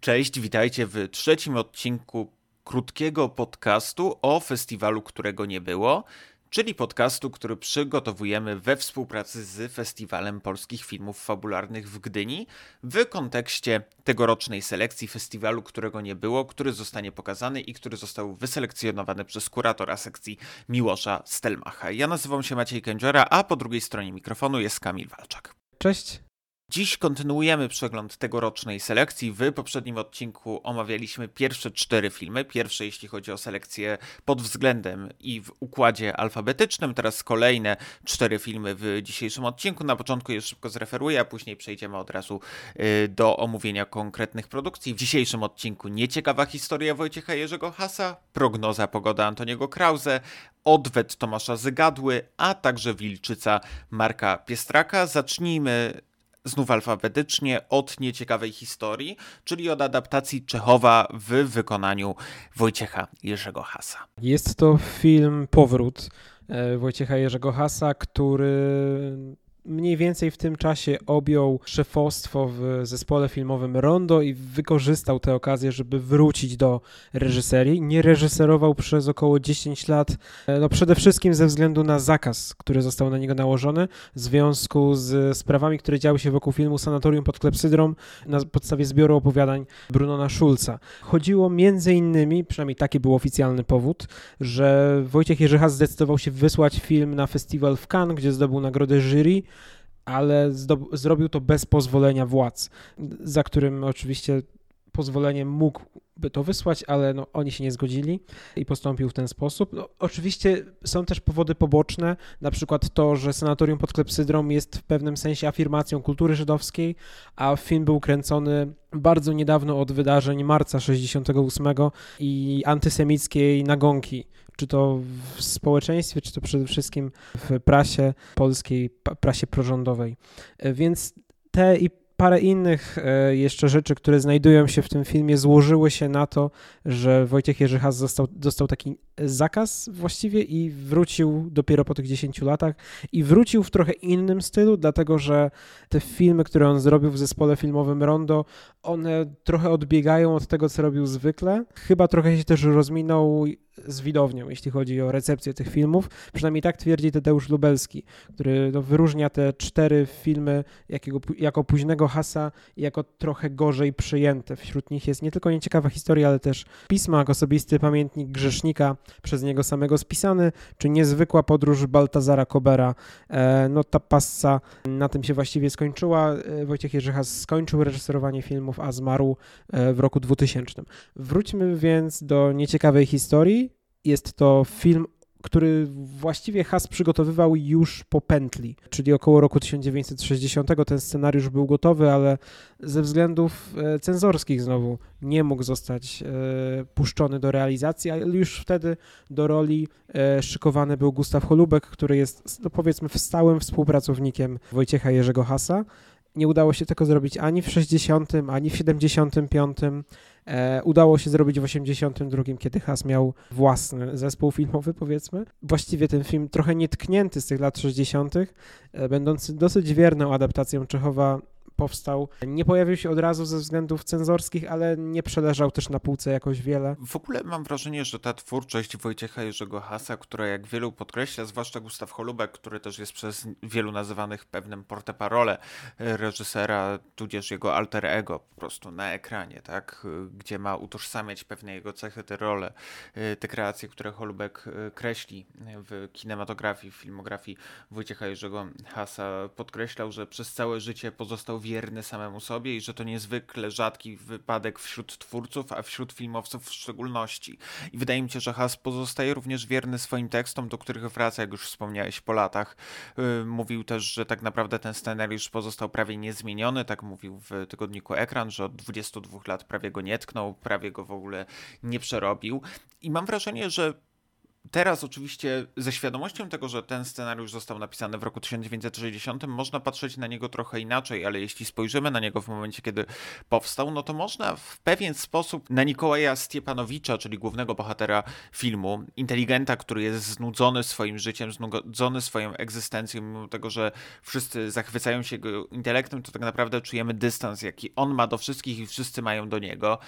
Cześć, witajcie w trzecim odcinku krótkiego podcastu o festiwalu, którego nie było, czyli podcastu, który przygotowujemy we współpracy z Festiwalem Polskich Filmów Fabularnych w Gdyni w kontekście tegorocznej selekcji festiwalu, którego nie było, który zostanie pokazany i który został wyselekcjonowany przez kuratora sekcji Miłosza Stelmacha. Ja nazywam się Maciej Kędziora, a po drugiej stronie mikrofonu jest Kamil Walczak. Cześć. Dziś kontynuujemy przegląd tegorocznej selekcji. W poprzednim odcinku omawialiśmy pierwsze cztery filmy. Pierwsze, jeśli chodzi o selekcję pod względem i w układzie alfabetycznym. Teraz kolejne cztery filmy w dzisiejszym odcinku. Na początku je szybko zreferuję, a później przejdziemy od razu y, do omówienia konkretnych produkcji. W dzisiejszym odcinku nieciekawa historia Wojciecha Jerzego Hasa, prognoza pogoda Antoniego Krause, odwet Tomasza Zygadły, a także Wilczyca Marka Piestraka. Zacznijmy znów alfabetycznie od nieciekawej historii, czyli od adaptacji Czechowa w wykonaniu Wojciecha Jerzego Hasa. Jest to film Powrót e, Wojciecha Jerzego Hasa, który mniej więcej w tym czasie objął szefostwo w zespole filmowym Rondo i wykorzystał tę okazję, żeby wrócić do reżyserii. Nie reżyserował przez około 10 lat, e, no przede wszystkim ze względu na zakaz, który został na niego nałożony w związku z sprawami, które działy się wokół filmu Sanatorium pod klepsydrą na podstawie zbioru opowiadań Brunona Schulza. Chodziło między innymi, przynajmniej taki był oficjalny powód, że Wojciech Jerzy Has zdecydował się wysłać film na festiwal w Cannes, gdzie zdobył nagrodę jury ale zrobił to bez pozwolenia władz, za którym oczywiście pozwoleniem mógłby to wysłać, ale no, oni się nie zgodzili i postąpił w ten sposób. No, oczywiście są też powody poboczne, na przykład to, że sanatorium pod klepsydrą jest w pewnym sensie afirmacją kultury żydowskiej, a film był kręcony bardzo niedawno od wydarzeń marca 68 i antysemickiej nagonki czy to w społeczeństwie, czy to przede wszystkim w prasie polskiej, prasie prorządowej. E, więc te i parę innych e, jeszcze rzeczy, które znajdują się w tym filmie, złożyły się na to, że Wojciech Jerzy Has został, dostał taki zakaz właściwie i wrócił dopiero po tych 10 latach i wrócił w trochę innym stylu, dlatego że te filmy, które on zrobił w zespole filmowym Rondo, one trochę odbiegają od tego, co robił zwykle. Chyba trochę się też rozminął z widownią, jeśli chodzi o recepcję tych filmów. Przynajmniej tak twierdzi Tadeusz Lubelski, który no, wyróżnia te cztery filmy jakiego, jako późnego hasa i jako trochę gorzej przyjęte. Wśród nich jest nie tylko nieciekawa historia, ale też pismak, osobisty pamiętnik grzesznika przez niego samego spisany, czy niezwykła podróż Baltazara Kobera. E, no ta passa na tym się właściwie skończyła. E, Wojciech Jerzy Has skończył reżyserowanie filmów, a zmarł e, w roku 2000. Wróćmy więc do nieciekawej historii, jest to film, który właściwie Has przygotowywał już po pętli, czyli około roku 1960. Ten scenariusz był gotowy, ale ze względów e, cenzorskich znowu nie mógł zostać e, puszczony do realizacji, ale już wtedy do roli e, szykowany był Gustaw Holubek, który jest no powiedzmy stałym współpracownikiem Wojciecha Jerzego Hasa. Nie udało się tego zrobić ani w 60., ani w 75. E, udało się zrobić w 82, kiedy Has miał własny zespół filmowy, powiedzmy. Właściwie ten film trochę nietknięty z tych lat 60., e, będący dosyć wierną adaptacją Czechowa powstał. Nie pojawił się od razu ze względów cenzorskich, ale nie przeleżał też na półce jakoś wiele. W ogóle mam wrażenie, że ta twórczość Wojciecha Jerzego Hasa, która jak wielu podkreśla, zwłaszcza Gustaw Holubek, który też jest przez wielu nazywanych pewnym porteparole reżysera, tudzież jego alter ego po prostu na ekranie, tak, gdzie ma utożsamiać pewne jego cechy, te role, te kreacje, które Holubek kreśli w kinematografii, w filmografii Wojciecha Jerzego Hasa, podkreślał, że przez całe życie pozostał wierny samemu sobie i że to niezwykle rzadki wypadek wśród twórców, a wśród filmowców w szczególności. I wydaje mi się, że Has pozostaje również wierny swoim tekstom, do których wraca, jak już wspomniałeś, po latach. Yy, mówił też, że tak naprawdę ten scenariusz pozostał prawie niezmieniony, tak mówił w tygodniku Ekran, że od 22 lat prawie go nie tknął, prawie go w ogóle nie przerobił. I mam wrażenie, że Teraz oczywiście ze świadomością tego, że ten scenariusz został napisany w roku 1960, można patrzeć na niego trochę inaczej, ale jeśli spojrzymy na niego w momencie, kiedy powstał, no to można w pewien sposób na Nikołaja Stiepanowicza, czyli głównego bohatera filmu, inteligenta, który jest znudzony swoim życiem, znudzony swoją egzystencją, mimo tego, że wszyscy zachwycają się jego intelektem, to tak naprawdę czujemy dystans, jaki on ma do wszystkich i wszyscy mają do niego.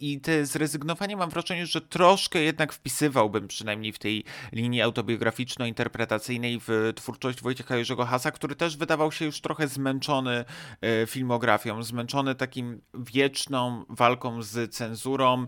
I te zrezygnowanie mam wrażenie, że troszkę jednak wpisywałbym przynajmniej w tej linii autobiograficzno-interpretacyjnej w twórczość Wojciecha Jerzego Hasa, który też wydawał się już trochę zmęczony e, filmografią, zmęczony takim wieczną walką z cenzurą,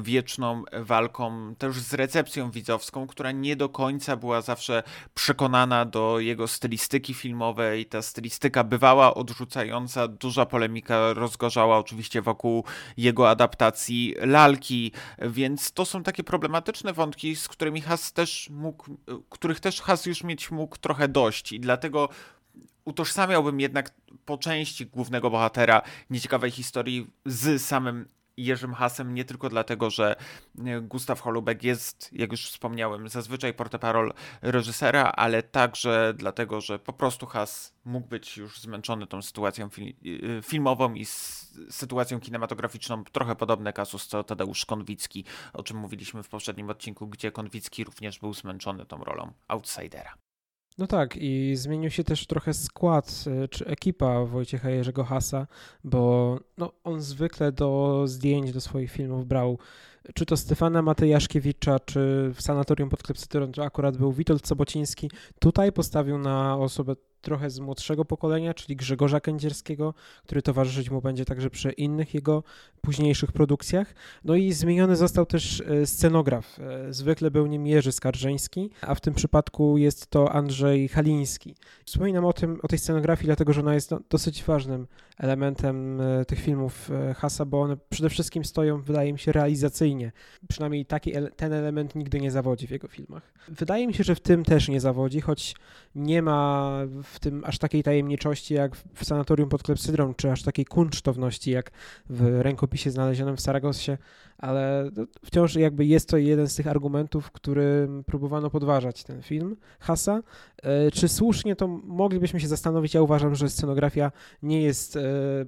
wieczną walką też z recepcją widzowską, która nie do końca była zawsze przekonana do jego stylistyki filmowej. Ta stylistyka bywała odrzucająca, duża polemika rozgorzała oczywiście wokół jego adaptacji lalki, więc to są takie problematyczne wątki, z którymi Has też mógł, których też Has już mieć mógł trochę dość i dlatego utożsamiałbym jednak po części głównego bohatera nieciekawej historii z samym Jerzym Hasem nie tylko dlatego, że Gustaw Holubek jest, jak już wspomniałem, zazwyczaj portoparol reżysera, ale także dlatego, że po prostu Has mógł być już zmęczony tą sytuacją fil y, filmową i sytuacją kinematograficzną, trochę podobne kasus co Tadeusz Konwicki, o czym mówiliśmy w poprzednim odcinku, gdzie Konwicki również był zmęczony tą rolą outsidera. No tak, i zmienił się też trochę skład y, czy ekipa Wojciecha Jerzego Hasa, bo no, on zwykle do zdjęć do swoich filmów brał czy to Stefana Matejaszkiewicza, czy w sanatorium pod Klepsytyrą to akurat był Witold Sobociński. Tutaj postawił na osobę trochę z młodszego pokolenia, czyli Grzegorza Kędzierskiego, który towarzyszyć mu będzie także przy innych jego późniejszych produkcjach. No i zmieniony został też e, scenograf. E, zwykle był nim Jerzy Skarżeński, a w tym przypadku jest to Andrzej Haliński. Wspominam o, tym, o tej scenografii, dlatego że ona jest no, dosyć ważnym elementem e, tych filmów Hasa, bo one przede wszystkim stoją, wydaje mi się, realizacyjnie. Przynajmniej taki, ten element nigdy nie zawodzi w jego filmach. Wydaje mi się, że w tym też nie zawodzi, choć nie ma w tym aż takiej tajemniczości jak w sanatorium pod klepsydrą, czy aż takiej kunsztowności jak w rękopisie znalezionym w Saragossie, ale no, wciąż jakby jest to jeden z tych argumentów, którym próbowano podważać ten film Hasa. E, czy słusznie to moglibyśmy się zastanowić? Ja uważam, że scenografia nie jest e,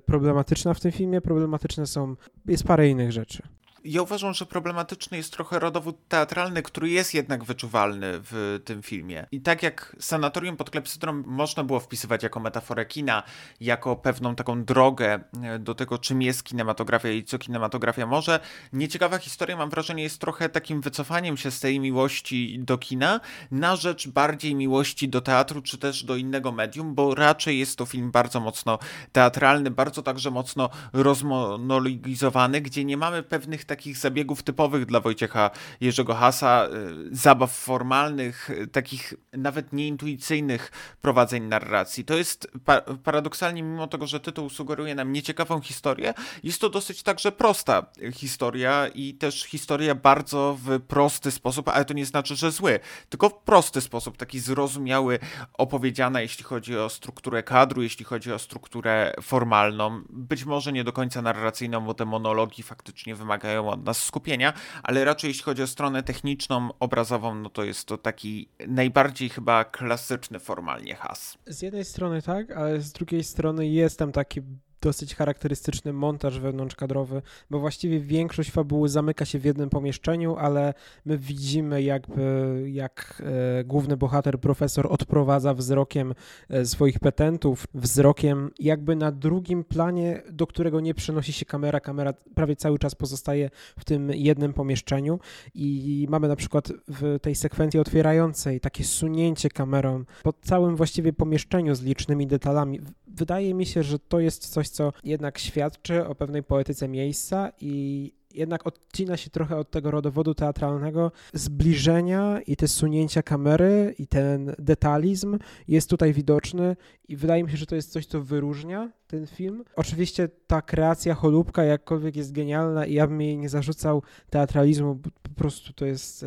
problematyczna w tym filmie. Problematyczne są, jest parę innych rzeczy. Ja uważam, że problematyczny jest trochę rodowód teatralny, który jest jednak wyczuwalny w tym filmie. I tak jak sanatorium pod klepsydrą można było wpisywać jako metaforę kina, jako pewną taką drogę e, do tego, czym jest kinematografia i co kinematografia może, nieciekawa historia, mam wrażenie, jest trochę takim wycofaniem się z tej miłości do kina na rzecz bardziej miłości do teatru, czy też do innego medium, bo raczej jest to film bardzo mocno teatralny, bardzo także mocno rozmonologizowany, gdzie nie mamy pewnych takich zabiegów typowych dla Wojciecha Jerzego Hasa, y, zabaw formalnych, y, takich nawet nieintuicyjnych prowadzeń narracji. To jest pa paradoksalnie, mimo tego, że tytuł sugeruje nam nieciekawą historię, jest to dosyć także prosta historia i też historia bardzo w prosty sposób, ale to nie znaczy, że zły, tylko w prosty sposób, taki zrozumiały, opowiedziana, jeśli chodzi o strukturę kadru, jeśli chodzi o strukturę formalną, być może nie do końca narracyjną, bo te monologi faktycznie wymagają wymagają od nas skupienia, ale raczej jeśli chodzi o stronę techniczną, obrazową, no to jest to taki najbardziej chyba klasyczny formalnie has. Z jednej strony tak, ale z drugiej strony jest tam taki dosyć charakterystyczny montaż wewnątrzkadrowy, bo właściwie większość fabuły zamyka się w jednym pomieszczeniu, ale my widzimy jakby jak e, główny bohater, profesor odprowadza wzrokiem e, swoich petentów, wzrokiem jakby na drugim planie, do którego nie przenosi się kamera. Kamera prawie cały czas pozostaje w tym jednym pomieszczeniu i mamy na przykład w tej sekwencji otwierającej takie sunięcie kamerą po całym właściwie pomieszczeniu z licznymi detalami. Wydaje mi się, że to jest coś, co jednak świadczy o pewnej poetyce miejsca i jednak odcina się trochę od tego rodowodu teatralnego. Zbliżenia i te sunięcia kamery i ten detalizm jest tutaj widoczny i wydaje mi się, że to jest coś, co wyróżnia ten film. Oczywiście ta kreacja Holubka jakkolwiek jest genialna i ja bym jej nie zarzucał teatralizmu, po prostu to jest e,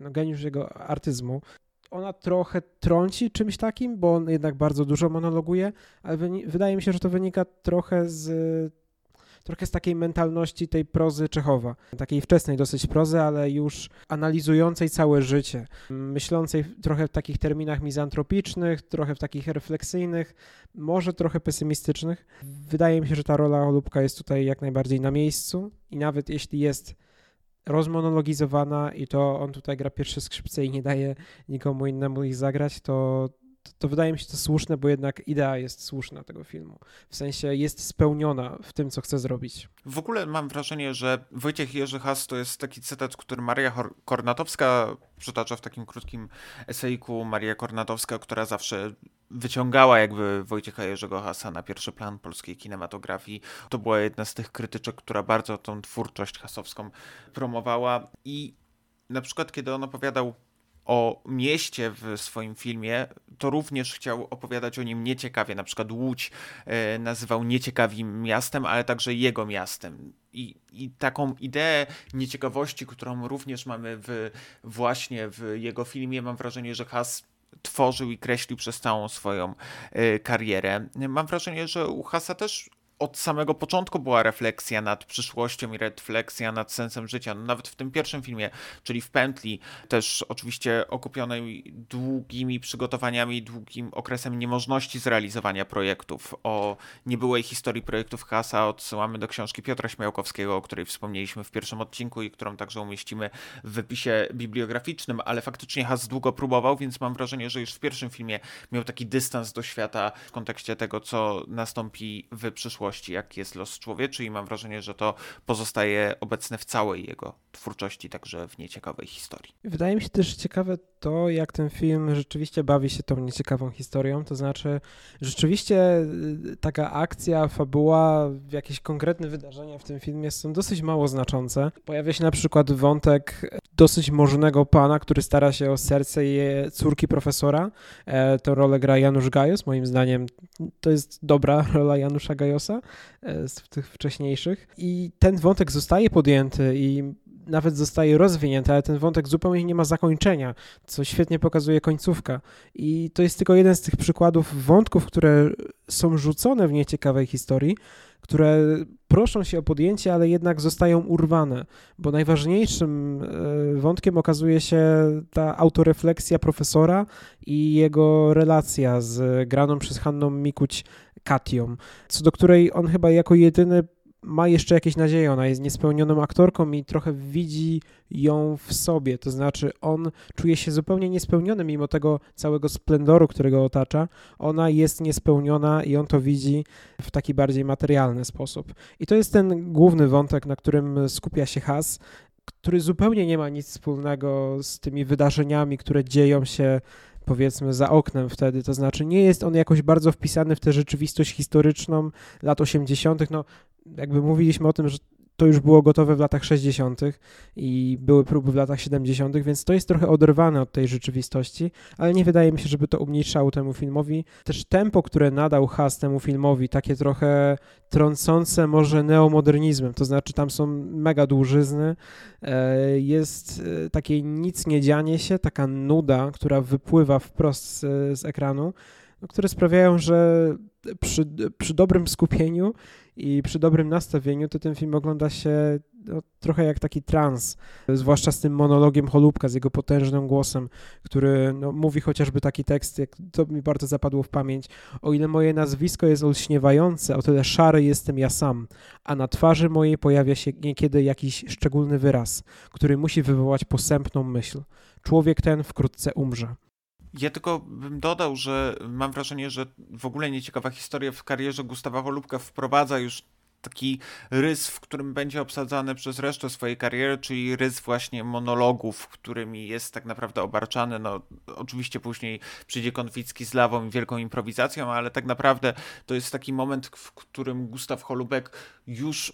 no, geniusz jego artyzmu ona trochę trąci czymś takim, bo on jednak bardzo dużo monologuje, ale wydaje mi się, że to wynika trochę z trochę z takiej mentalności tej prozy Czechowa, takiej wczesnej dosyć prozy, ale już analizującej całe życie, myślącej trochę w takich terminach mizantropicznych, trochę w takich refleksyjnych, może trochę pesymistycznych. Wydaje mi się, że ta rola Olubka jest tutaj jak najbardziej na miejscu i nawet jeśli jest rozmonologizowana i to on tutaj gra pierwsze skrzypce i nie daje nikomu innemu ich zagrać, to, to, to, wydaje mi się to słuszne, bo jednak idea jest słuszna tego filmu. W sensie jest spełniona w tym, co chce zrobić. W ogóle mam wrażenie, że Wojciech Jerzy Has to jest taki cytat, który Maria Kornatowska przytacza w takim krótkim esejku. Maria Kornatowska, która zawsze wyciągała jakby Wojciecha Jerzego Hasa na pierwszy plan polskiej kinematografii. To była jedna z tych krytyczek, która bardzo tą twórczość hasowską promowała i na przykład kiedy on opowiadał o mieście w swoim filmie, to również chciał opowiadać o nim nieciekawie. Na przykład Łódź e, nazywał nieciekawym miastem, ale także jego miastem. I, I taką ideę nieciekawości, którą również mamy w, właśnie w jego filmie, mam wrażenie, że Has tworzył i kreślił przez całą swoją e, karierę. Mam wrażenie, że u Hasa też od samego początku była refleksja nad przyszłością i refleksja nad sensem życia. No, nawet w tym pierwszym filmie, czyli w Pętli, też oczywiście okupionej długimi przygotowaniami, długim okresem niemożności zrealizowania projektów. O niebyłej historii projektów Hasa odsyłamy do książki Piotra Śmiałkowskiego, o której wspomnieliśmy w pierwszym odcinku i którą także umieścimy w wypisie bibliograficznym, ale faktycznie Has długo próbował, więc mam wrażenie, że już w pierwszym filmie miał taki dystans do świata w kontekście tego, co nastąpi w przyszłości twórczości, jak jest los człowieczy i mam wrażenie, że to pozostaje obecne w całej jego twórczości, także w nieciekawej historii. Wydaje mi się też ciekawe to, jak ten film rzeczywiście bawi się tą nieciekawą historią, to znaczy rzeczywiście y, taka akcja, fabuła, jakieś konkretne wydarzenia w tym filmie są dosyć mało znaczące. Pojawia się na przykład wątek dosyć możnego pana, który stara się o serce jej córki profesora. E, to rolę gra Janusz Gajos, moim zdaniem to jest dobra rola Janusza Gajosa e, z tych wcześniejszych. I ten wątek zostaje podjęty i nawet zostaje rozwinięty, ale ten wątek zupełnie nie ma zakończenia, co świetnie pokazuje końcówka. I to jest tylko jeden z tych przykładów wątków, które są rzucone w nieciekawej historii, które proszą się o podjęcie, ale jednak zostają urwane, bo najważniejszym e, wątkiem okazuje się ta autorefleksja profesora i jego relacja z graną przez Hanną Mikuć Katią, co do której on chyba jako jedyny ma jeszcze jakieś nadzieje, ona jest niespełnioną aktorką i trochę widzi ją w sobie, to znaczy on czuje się zupełnie niespełniony mimo tego całego splendoru, którego otacza. Ona jest niespełniona i on to widzi w taki bardziej materialny sposób. I to jest ten główny wątek, na którym skupia się Has, który zupełnie nie ma nic wspólnego z tymi wydarzeniami, które dzieją się powiedzmy za oknem wtedy, to znaczy nie jest on jakoś bardzo wpisany w tę rzeczywistość historyczną lat 80. No, jakby mówiliśmy o tym, że to już było gotowe w latach 60. i były próby w latach 70., więc to jest trochę oderwane od tej rzeczywistości, ale nie wydaje mi się, żeby to umniejszało temu filmowi. Też tempo, które nadał Has temu filmowi, takie trochę trącące może neomodernizmem, to znaczy tam są mega dłużyzny, e, jest e, takie nic nie dzianie się, taka nuda, która wypływa wprost z, z ekranu, no, które sprawiają, że przy, przy dobrym skupieniu i przy dobrym nastawieniu, to ten film ogląda się no, trochę jak taki trans, zwłaszcza z tym monologiem Holubka, z jego potężnym głosem, który no, mówi chociażby taki tekst, jak to mi bardzo zapadło w pamięć. O ile moje nazwisko jest olśniewające, o tyle szary jestem ja sam, a na twarzy mojej pojawia się niekiedy jakiś szczególny wyraz, który musi wywołać posępną myśl. Człowiek ten wkrótce umrze. Ja tylko bym dodał, że mam wrażenie, że w ogóle nieciekawa historia w karierze Gustawa Holubka wprowadza już taki rys, w którym będzie obsadzany przez resztę swojej kariery, czyli rys właśnie monologów, którymi jest tak naprawdę obarczany. No, oczywiście później przyjdzie Konwicki z lawą i wielką improwizacją, ale tak naprawdę to jest taki moment, w którym Gustaw Holubek już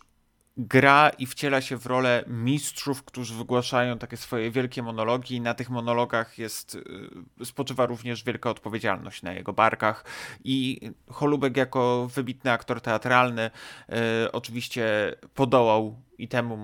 gra i wciela się w rolę mistrzów, którzy wygłaszają takie swoje wielkie monologi i na tych monologach jest, y, spoczywa również wielka odpowiedzialność na jego barkach. I Holubek jako wybitny aktor teatralny y, oczywiście podołał i temu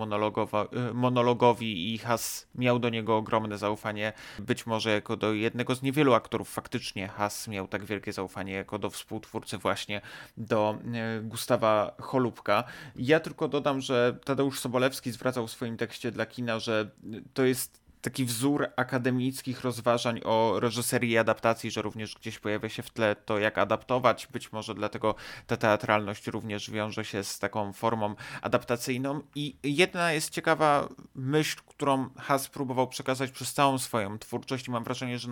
monologowi i Has miał do niego ogromne zaufanie. Być może jako do jednego z niewielu aktorów faktycznie Has miał tak wielkie zaufanie jako do współtwórcy właśnie do Gustawa Cholubka. Ja tylko dodam, że Tadeusz Sobolewski zwracał w swoim tekście dla kina, że to jest taki wzór akademickich rozważań o reżyserii i adaptacji, że również gdzieś pojawia się w tle to, jak adaptować. Być może dlatego ta teatralność również wiąże się z taką formą adaptacyjną. I jedna jest ciekawa myśl, którą Has próbował przekazać przez całą swoją twórczość i mam wrażenie, że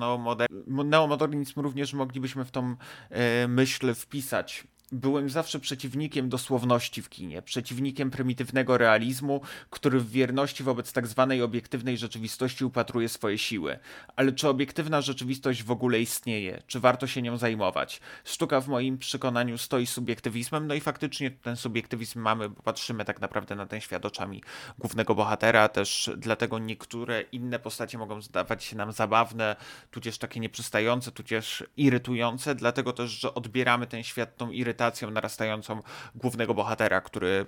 neomodernizm również moglibyśmy w tą e, myśl wpisać byłem zawsze przeciwnikiem dosłowności w kinie, przeciwnikiem prymitywnego realizmu, który w wierności wobec tak zwanej obiektywnej rzeczywistości upatruje swoje siły. Ale czy obiektywna rzeczywistość w ogóle istnieje? Czy warto się nią zajmować? Sztuka w moim przekonaniu stoi subiektywizmem, no i faktycznie ten subiektywizm mamy, bo patrzymy tak naprawdę na ten świat oczami głównego bohatera, też dlatego niektóre inne postacie mogą zdawać się nam zabawne, tudzież takie nieprzystające, tudzież irytujące, dlatego też, że odbieramy ten świat tą irytacją narastającą głównego bohatera, który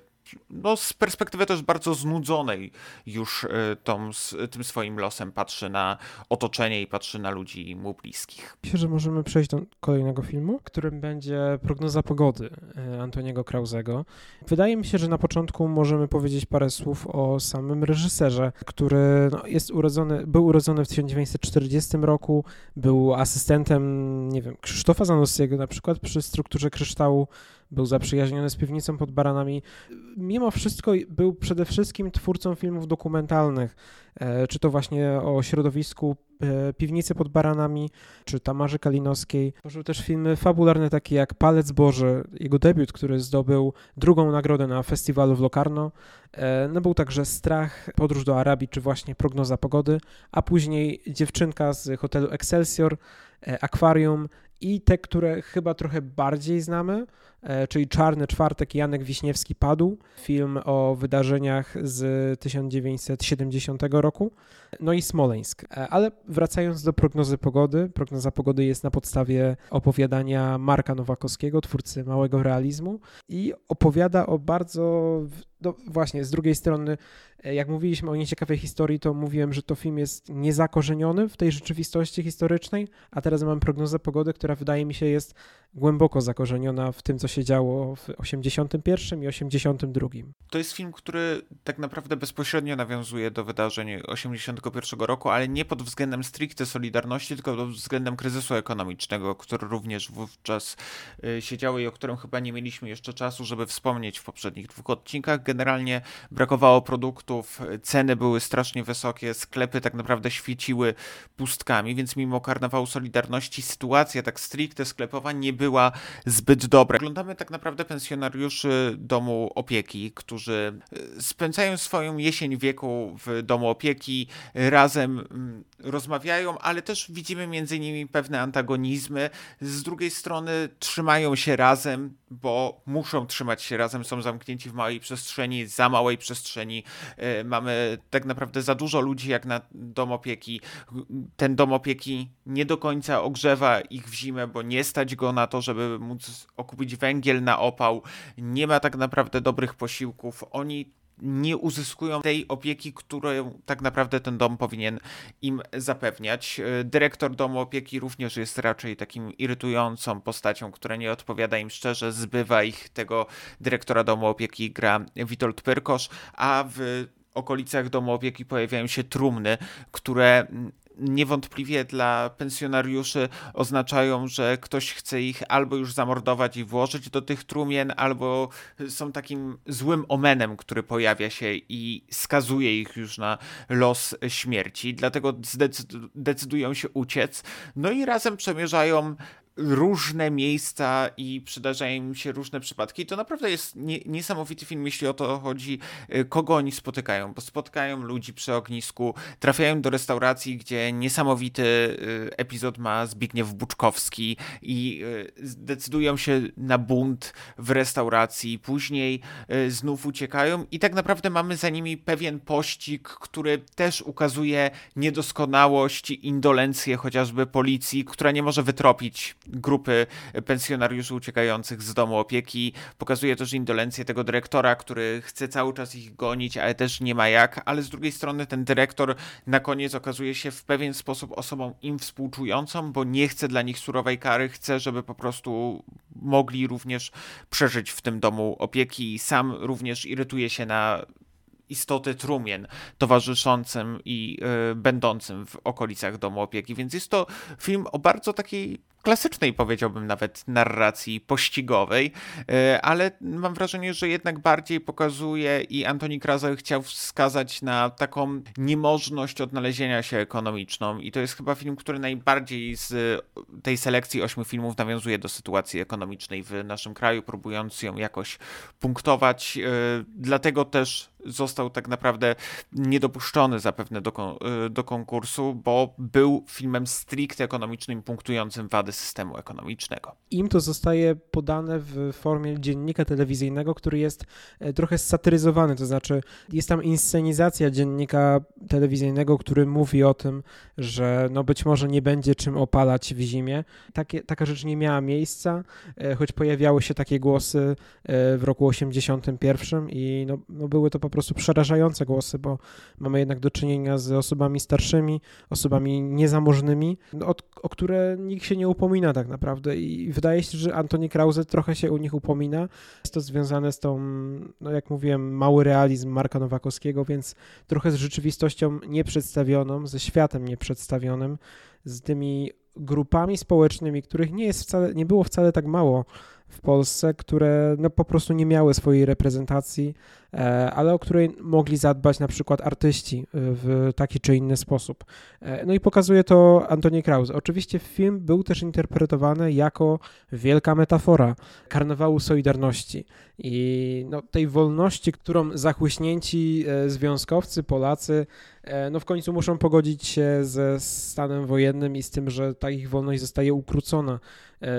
no, z perspektywy też bardzo znudzonej już e, tą, tym swoim losem patrzy na otoczenie i patrzy na ludzi mu bliskich. Myślę, że możemy przejść do kolejnego filmu, którym będzie prognoza pogody e, Antoniego Krauzego. Wydaje mi się, że na początku możemy powiedzieć parę słów o samym reżyserze, który no, jest urodzony, był urodzony w 1940 roku, był asystentem, nie wiem, Krzysztofa Zanussiego na przykład przy strukturze kryształu był zaprzyjaźniony z piwnicą pod baranami. Mimo wszystko był przede wszystkim twórcą filmów dokumentalnych, e, czy to właśnie o środowisku Piwnicy pod baranami, czy Tamarzy Kalinowskiej. Tworzył też filmy fabularne takie jak Palec Boży, jego debiut, który zdobył drugą nagrodę na festiwalu w Locarno. E, no był także Strach, Podróż do Arabii, czy właśnie Prognoza Pogody, a później Dziewczynka z hotelu Excelsior, Akwarium i te, które chyba trochę bardziej znamy, E, czyli Czarny Czwartek Janek Wiśniewski padł, film o wydarzeniach z 1970 roku, no i Smoleńsk. E, ale wracając do prognozy pogody, prognoza pogody jest na podstawie opowiadania Marka Nowakowskiego, twórcy Małego Realizmu i opowiada o bardzo, no właśnie, z drugiej strony E, jak mówiliśmy o nieciekawej historii, to mówiłem, że to film jest niezakorzeniony w tej rzeczywistości historycznej, a teraz mam prognozę pogody, która wydaje mi się jest głęboko zakorzeniona w tym, co się działo w 81 i 82. To jest film, który tak naprawdę bezpośrednio nawiązuje do wydarzeń 81 roku, ale nie pod względem stricte Solidarności, tylko pod względem kryzysu ekonomicznego, który również wówczas e, się działo i o którym chyba nie mieliśmy jeszcze czasu, żeby wspomnieć w poprzednich dwóch odcinkach. Generalnie brakowało produktu, ceny były strasznie wysokie, sklepy tak naprawdę świeciły pustkami, więc mimo karnawału Solidarności sytuacja tak stricte sklepowa nie była zbyt dobra. Oglądamy tak naprawdę pensjonariuszy domu opieki, którzy e, spędzają swoją jesień wieku w domu opieki, razem mm, rozmawiają, ale też widzimy między nimi pewne antagonizmy. Z drugiej strony trzymają się razem, bo muszą trzymać się razem, są zamknięci w małej przestrzeni, za małej przestrzeni. E, mamy tak naprawdę za dużo ludzi jak na dom opieki. Ten dom opieki nie do końca ogrzewa ich w zimę, bo nie stać go na to, żeby móc okupić węgiel na opał. Nie ma tak naprawdę dobrych posiłków. Oni nie uzyskują tej opieki, którą tak naprawdę ten dom powinien im zapewniać. Dyrektor domu opieki również jest raczej takim irytującą postacią, która nie odpowiada im szczerze, zbywa ich tego dyrektora domu opieki gra Witold Pyrkosz, a w okolicach domu opieki pojawiają się trumny, które niewątpliwie dla pensjonariuszy oznaczają, że ktoś chce ich albo już zamordować i włożyć do tych trumien, albo są takim złym omenem, który pojawia się i skazuje ich już na los śmierci. Dlatego decydują się uciec. No i razem przemierzają różne miejsca i przydarzają im się różne przypadki. to naprawdę jest nie, niesamowity film, jeśli o to chodzi, y, kogo oni spotykają, bo spotkają ludzi przy ognisku, trafiają do restauracji, gdzie niesamowity y, epizod ma Zbigniew Buczkowski i y, decydują się na bunt w restauracji, później znów uciekają i tak naprawdę mamy za nimi pewien pościg, który też ukazuje niedoskonałość i indolencję chociażby policji, która nie może wytropić grupy pensjonariuszy uciekających z domu opieki. Pokazuje też indolencję tego dyrektora, który chce cały czas ich gonić, ale też nie ma jak. Ale z drugiej strony ten dyrektor na koniec okazuje się w pewien sposób osobą im współczującą, bo nie chce dla nich surowej kary, chce, żeby po prostu mogli również przeżyć w tym domu opieki. Sam również irytuje się na istoty trumien towarzyszącym i y, będącym w okolicach domu opieki. Więc jest to film o bardzo takiej klasycznej, powiedziałbym nawet, narracji pościgowej, e, ale mam wrażenie, że jednak bardziej pokazuje i Antoni Krazel chciał wskazać na taką niemożność odnalezienia się ekonomiczną i to jest chyba film, który najbardziej z tej selekcji ośmiu filmów nawiązuje do sytuacji ekonomicznej w naszym kraju, próbując ją jakoś punktować. E, dlatego też został tak naprawdę niedopuszczony zapewne do, e, do konkursu, bo był filmem stricte ekonomicznym, punktującym wady systemu ekonomicznego. Im to zostaje podane w formie dziennika telewizyjnego, który jest e, trochę satyryzowany, to znaczy jest tam inscenizacja dziennika telewizyjnego, który mówi o tym, że no być może nie będzie czym opalać w zimie. Takie, taka rzecz nie miała miejsca, e, choć pojawiały się takie głosy e, w roku 81 i no, no były to po prostu przerażające głosy, bo mamy jednak do czynienia z osobami starszymi, osobami niezamożnymi, o, o które nikt się nie upomina upomina tak naprawdę i wydaje się, że Antoni Krause trochę się u nich upomina. Jest to związane z tą, no jak mówiłem, mały realizm Marka Nowakowskiego, więc trochę z rzeczywistością nieprzedstawioną, ze światem nieprzedstawionym, z tymi grupami społecznymi, których nie jest wcale, nie było wcale tak mało w Polsce, które no, po prostu nie miały swojej reprezentacji, e, ale o której mogli zadbać na przykład artyści e, w taki czy inny sposób. E, no i pokazuje to Antoni Krause. Oczywiście film był też interpretowany jako wielka metafora karnawału Solidarności i no, tej wolności, którą zachłyśnięci związkowcy, Polacy, no w końcu muszą pogodzić się ze stanem wojennym i z tym, że ta ich wolność zostaje ukrócona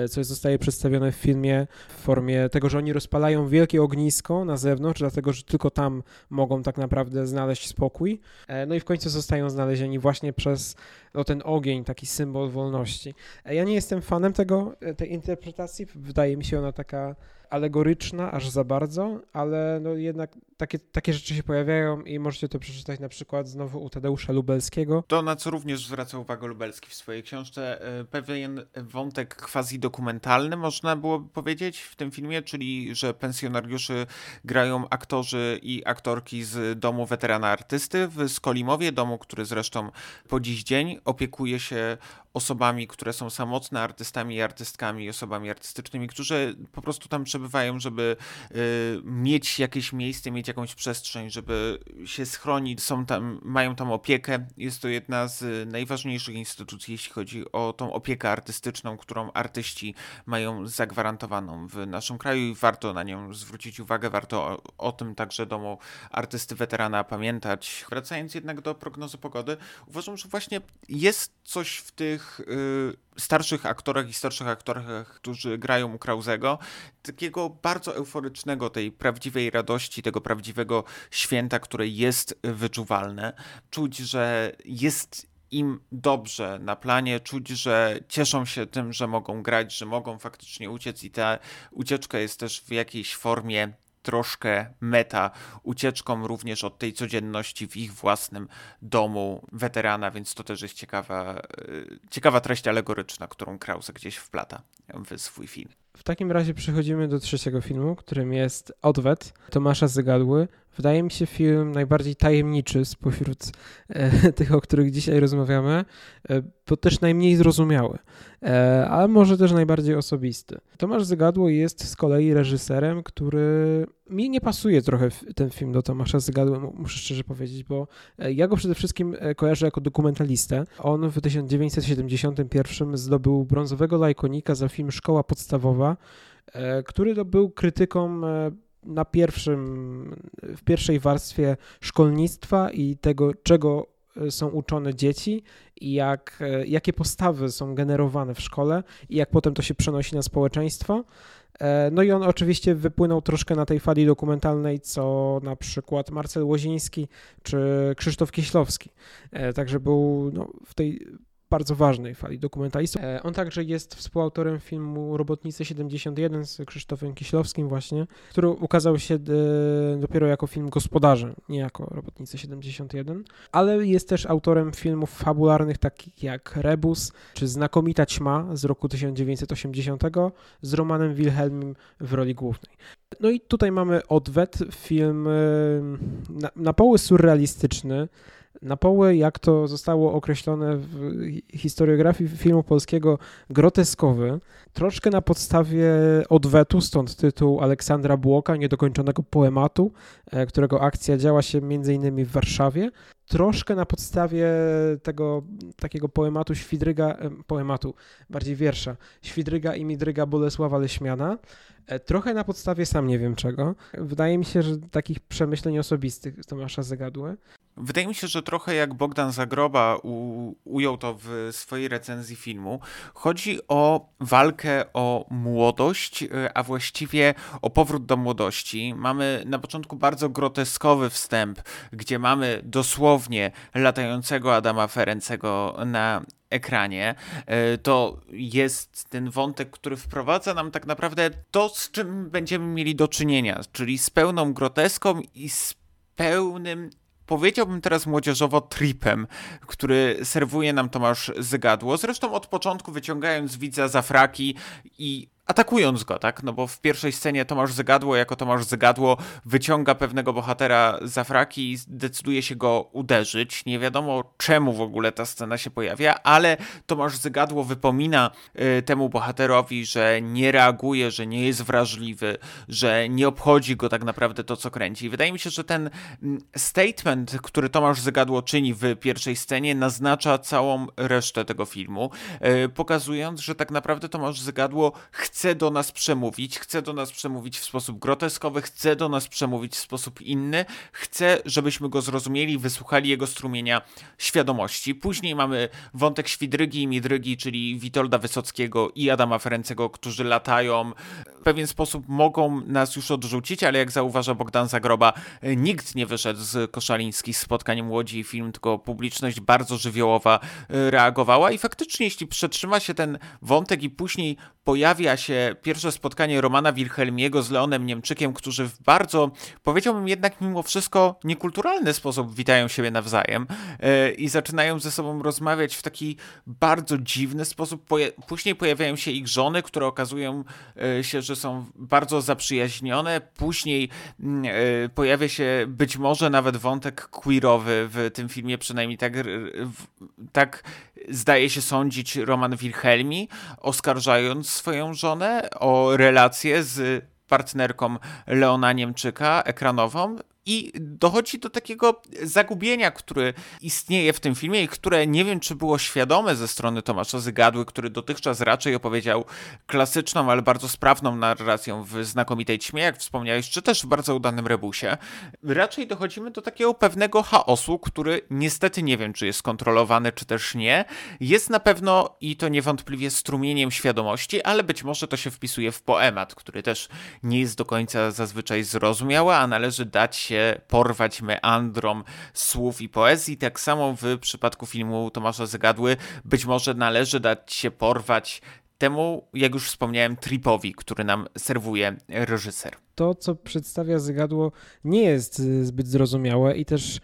coś zostaje przedstawione w filmie w formie tego, że oni rozpalają wielkie ognisko na zewnątrz, dlatego że tylko tam mogą tak naprawdę znaleźć spokój. E, no i w końcu zostają znalezieni właśnie przez no, ten ogień, taki symbol wolności. E, ja nie jestem fanem tego, tej interpretacji. Wydaje mi się ona taka alegoryczna aż za bardzo, ale no jednak takie, takie rzeczy się pojawiają i możecie to przeczytać na przykład znowu u Tadeusza Lubelskiego. To, na co również zwraca uwagę Lubelski w swojej książce, e, pewien wątek quasi-dokumentalny, można byłoby powiedzieć, w tym filmie, czyli, że pensjonariuszy grają aktorzy i aktorki z domu weterana artysty w Skolimowie, domu, który zresztą po dziś dzień opiekuje się osobami, które są samotne, artystami i artystkami, osobami artystycznymi, którzy po prostu tam przebywają, żeby y, mieć jakieś miejsce, mieć jakąś przestrzeń, żeby się schronić, są tam, mają tam opiekę. Jest to jedna z najważniejszych instytucji, jeśli chodzi o tą opiekę artystyczną, którą artyści mają zagwarantowaną w naszym kraju i warto na nią zwrócić uwagę, warto o, o tym także domu artysty weterana pamiętać. Wracając jednak do prognozy pogody, uważam, że właśnie jest coś w tych y, starszych aktorach i starszych aktorach, którzy grają u Krauzego, takiego bardzo euforycznego, tej prawdziwej radości, tego prawdziwego święta, które jest wyczuwalne. Czuć, że jest im dobrze na planie, czuć, że cieszą się tym, że mogą grać, że mogą faktycznie uciec i ta ucieczka jest też w jakiejś formie troszkę meta ucieczką również od tej codzienności w ich własnym domu weterana, więc to też jest ciekawa, e, ciekawa treść alegoryczna, którą Krause gdzieś wplata w swój film. W takim razie przechodzimy do trzeciego filmu, którym jest Odwet Tomasza Zygadły. Wydaje mi się film najbardziej tajemniczy spośród e, tych, o których dzisiaj rozmawiamy, e, bo też najmniej zrozumiały, e, ale może też najbardziej osobisty. Tomasz Zygadło jest z kolei reżyserem, który mi nie pasuje trochę ten film do Tomasza Zygadły, muszę szczerze powiedzieć, bo e, ja go przede wszystkim e, kojarzę jako dokumentalistę. On w 1971 zdobył brązowego lajkonika za film Szkoła Podstawowa, e, który był krytyką na pierwszym, w pierwszej warstwie szkolnictwa i tego, czego są uczone dzieci i jak, jakie postawy są generowane w szkole i jak potem to się przenosi na społeczeństwo. E, no i on oczywiście wypłynął troszkę na tej fali dokumentalnej, co na przykład Marcel Łoziński czy Krzysztof Kieślowski. E, także był no, w tej bardzo ważnej fali dokumentalistów. E, on także jest współautorem filmu Robotnicy 71 z Krzysztofem Kiślowskim właśnie, który ukazał się e, dopiero jako film gospodarze, nie jako Robotnicy 71, ale jest też autorem filmów fabularnych takich jak Rebus czy Znakomita Ćma z roku 1980 z Romanem Wilhelmim w roli głównej. No i tutaj mamy Odwet, film e, na, na poły surrealistyczny, na poły, jak to zostało określone w historiografii filmu polskiego, groteskowy, troszkę na podstawie odwetu, stąd tytuł Aleksandra Błoka, niedokończonego poematu, e, którego akcja działa się m.in. w Warszawie, troszkę na podstawie tego takiego poematu Świdryga, e, poematu, bardziej wiersza, Świdryga i Midryga Bolesława Leśmiana, e, trochę na podstawie sam nie wiem czego. Wydaje mi się, że takich przemyśleń osobistych Tomasza Zagadły. Wydaje mi się, że trochę jak Bogdan Zagroba u, ujął to w swojej recenzji filmu, chodzi o walkę o młodość, y, a właściwie o powrót do młodości. Mamy na początku bardzo groteskowy wstęp, gdzie mamy dosłownie latającego Adama Ferencego na ekranie. Y, to jest ten wątek, który wprowadza nam tak naprawdę to, z czym będziemy mieli do czynienia, czyli z pełną groteską i z pełnym powiedziałbym teraz młodzieżowo tripem, który serwuje nam Tomasz Zygadło. Zresztą od początku wyciągając widza za fraki i atakując go, tak? No bo w pierwszej scenie Tomasz Zygadło jako Tomasz Zygadło wyciąga pewnego bohatera za fraki i decyduje się go uderzyć. Nie wiadomo czemu w ogóle ta scena się pojawia, ale Tomasz Zygadło wypomina y, temu bohaterowi, że nie reaguje, że nie jest wrażliwy, że nie obchodzi go tak naprawdę to, co kręci. Wydaje mi się, że ten mm, statement, który Tomasz Zygadło czyni w pierwszej scenie, naznacza całą resztę tego filmu, y, pokazując, że tak naprawdę Tomasz Zygadło chce chce do nas przemówić, chce do nas przemówić w sposób groteskowy, chce do nas przemówić w sposób inny, chce, żebyśmy go zrozumieli, wysłuchali jego strumienia świadomości. Później mamy wątek Świdrygi i Midrygi, czyli Witolda Wysockiego i Adama Ferencego, którzy latają. W pewien sposób mogą nas już odrzucić, ale jak zauważa Bogdan Zagroba, nikt nie wyszedł z koszalińskich spotkań młodzi film, tylko publiczność bardzo żywiołowa e, reagowała i faktycznie jeśli przetrzyma się ten wątek i później pojawia się pierwsze spotkanie Romana Wilhelmiego z Leonem Niemczykiem, którzy w bardzo, powiedziałbym jednak mimo wszystko, niekulturalny sposób witają siebie nawzajem yy, i zaczynają ze sobą rozmawiać w taki bardzo dziwny sposób. Później pojawiają się ich żony, które okazują yy, się, że są bardzo zaprzyjaźnione. Później yy, pojawia się być może nawet wątek queerowy w tym filmie, przynajmniej tak, tak zdaje się sądzić Roman Wilhelmi, oskarżając swoją żonę o relację z partnerką Leona Niemczyka ekranową i dochodzi do takiego zagubienia, które istnieje w tym filmie i które nie wiem, czy było świadome ze strony Tomasza Zygadły, który dotychczas raczej opowiedział klasyczną, ale bardzo sprawną narracją w znakomitej ćmie, jak wspomniałeś, czy też w bardzo udanym rebusie. Raczej dochodzimy do takiego pewnego chaosu, który niestety nie wiem, czy jest kontrolowany, czy też nie. Jest na pewno i to niewątpliwie strumieniem świadomości, ale być może to się wpisuje w poemat, który też nie jest do końca zazwyczaj zrozumiały, a należy dać się się porwać meandrom słów i poezji. Tak samo w przypadku filmu Tomasza Zagadły być może należy dać się porwać temu, jak już wspomniałem, tripowi, który nam serwuje reżyser. To, co przedstawia Zagadło, nie jest zbyt zrozumiałe i też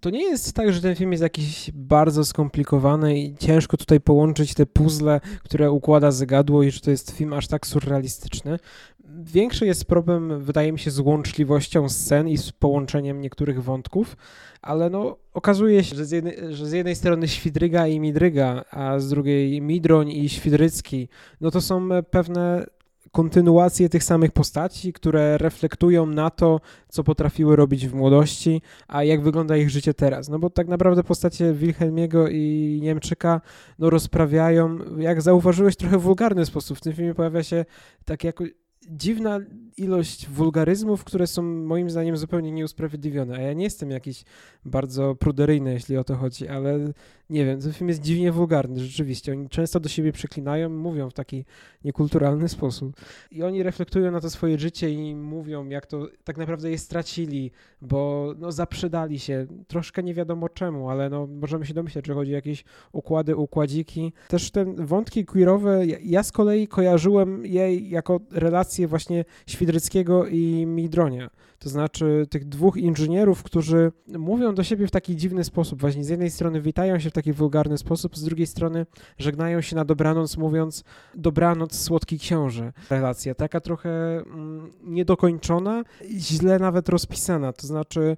to nie jest tak, że ten film jest jakiś bardzo skomplikowany i ciężko tutaj połączyć te puzzle, które układa Zygadło i że to jest film aż tak surrealistyczny. Większy jest problem, wydaje mi się, z łączliwością scen i z połączeniem niektórych wątków, ale no okazuje się, że z jednej, że z jednej strony Świdryga i Midryga, a z drugiej Midroń i Świdrycki, no to są pewne kontynuacje tych samych postaci, które reflektują na to, co potrafiły robić w młodości, a jak wygląda ich życie teraz. No bo tak naprawdę postacie Wilhelmiego i Niemczyka no rozprawiają, jak zauważyłeś, trochę wulgarny sposób. W tym filmie pojawia się tak jako dziwna ilość wulgaryzmów, które są moim zdaniem zupełnie nieusprawiedliwione. A ja nie jestem jakiś bardzo pruderyjny, jeśli o to chodzi, ale nie wiem, ten film jest dziwnie wulgarny, rzeczywiście. Oni często do siebie przeklinają, mówią w taki niekulturalny sposób. I oni reflektują na to swoje życie i mówią, jak to tak naprawdę je stracili, bo no, zaprzedali się. Troszkę nie wiadomo czemu, ale no, możemy się domyśleć, że chodzi o jakieś układy, układziki. Też te wątki queerowe, ja z kolei kojarzyłem je jako relacje właśnie Świdryckiego i Midronia. To znaczy tych dwóch inżynierów, którzy mówią do siebie w taki dziwny sposób. Właśnie z jednej strony witają się w taki wulgarny sposób, z drugiej strony żegnają się na dobranoc, mówiąc dobranoc, słodki książę. Relacja taka trochę mm, niedokończona, źle nawet rozpisana. To znaczy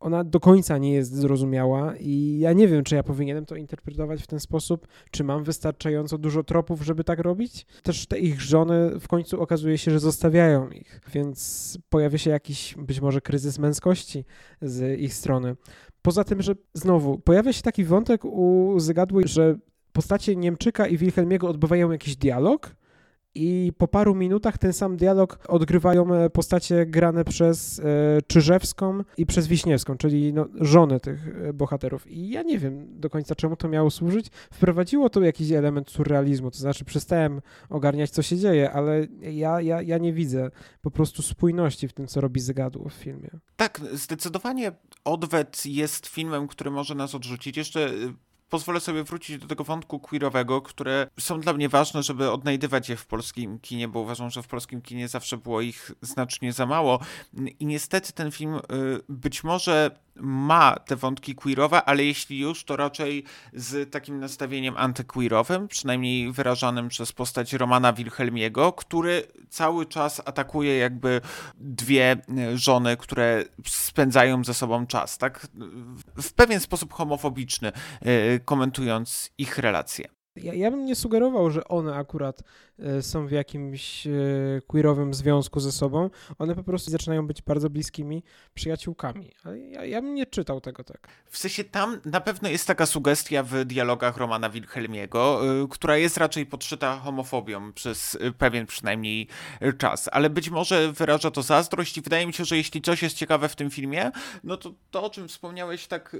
ona do końca nie jest zrozumiała i ja nie wiem, czy ja powinienem to interpretować w ten sposób, czy mam wystarczająco dużo tropów, żeby tak robić. Też te ich żony w końcu okazuje się, że zostawiają ich, więc pojawia się jakiś być może kryzys męskości z ich strony. Poza tym, że znowu pojawia się taki wątek u Zygadły, że postacie Niemczyka i Wilhelmiego odbywają jakiś dialog, i po paru minutach ten sam dialog odgrywają e, postacie grane przez e, Czyżewską i przez Wiśniewską, czyli no, żony tych e, bohaterów. I ja nie wiem do końca, czemu to miało służyć. Wprowadziło to jakiś element surrealizmu, to znaczy przestałem ogarniać, co się dzieje, ale ja, ja, ja nie widzę po prostu spójności w tym, co robi Zygadło w filmie. Tak, zdecydowanie Odwet jest filmem, który może nas odrzucić. Jeszcze pozwolę sobie wrócić do tego wątku queerowego, które są dla mnie ważne, żeby odnajdywać je w polskim kinie, bo uważam, że w polskim kinie zawsze było ich znacznie za mało. I niestety ten film y, być może ma te wątki queerowe, ale jeśli już, to raczej z takim nastawieniem antyqueerowym, przynajmniej wyrażanym przez postać Romana Wilhelmiego, który cały czas atakuje jakby dwie żony, które spędzają ze sobą czas, tak? W pewien sposób homofobiczny, y, komentując ich relacje. Ja, ja bym nie sugerował, że one akurat e, są w jakimś e, queerowym związku ze sobą. One po prostu zaczynają być bardzo bliskimi przyjaciółkami. Ale ja, ja bym nie czytał tego tak. W sensie tam na pewno jest taka sugestia w dialogach Romana Wilhelmiego, e, która jest raczej podszyta homofobią przez pewien przynajmniej czas. Ale być może wyraża to zazdrość i wydaje mi się, że jeśli coś jest ciekawe w tym filmie, no to to, o czym wspomniałeś tak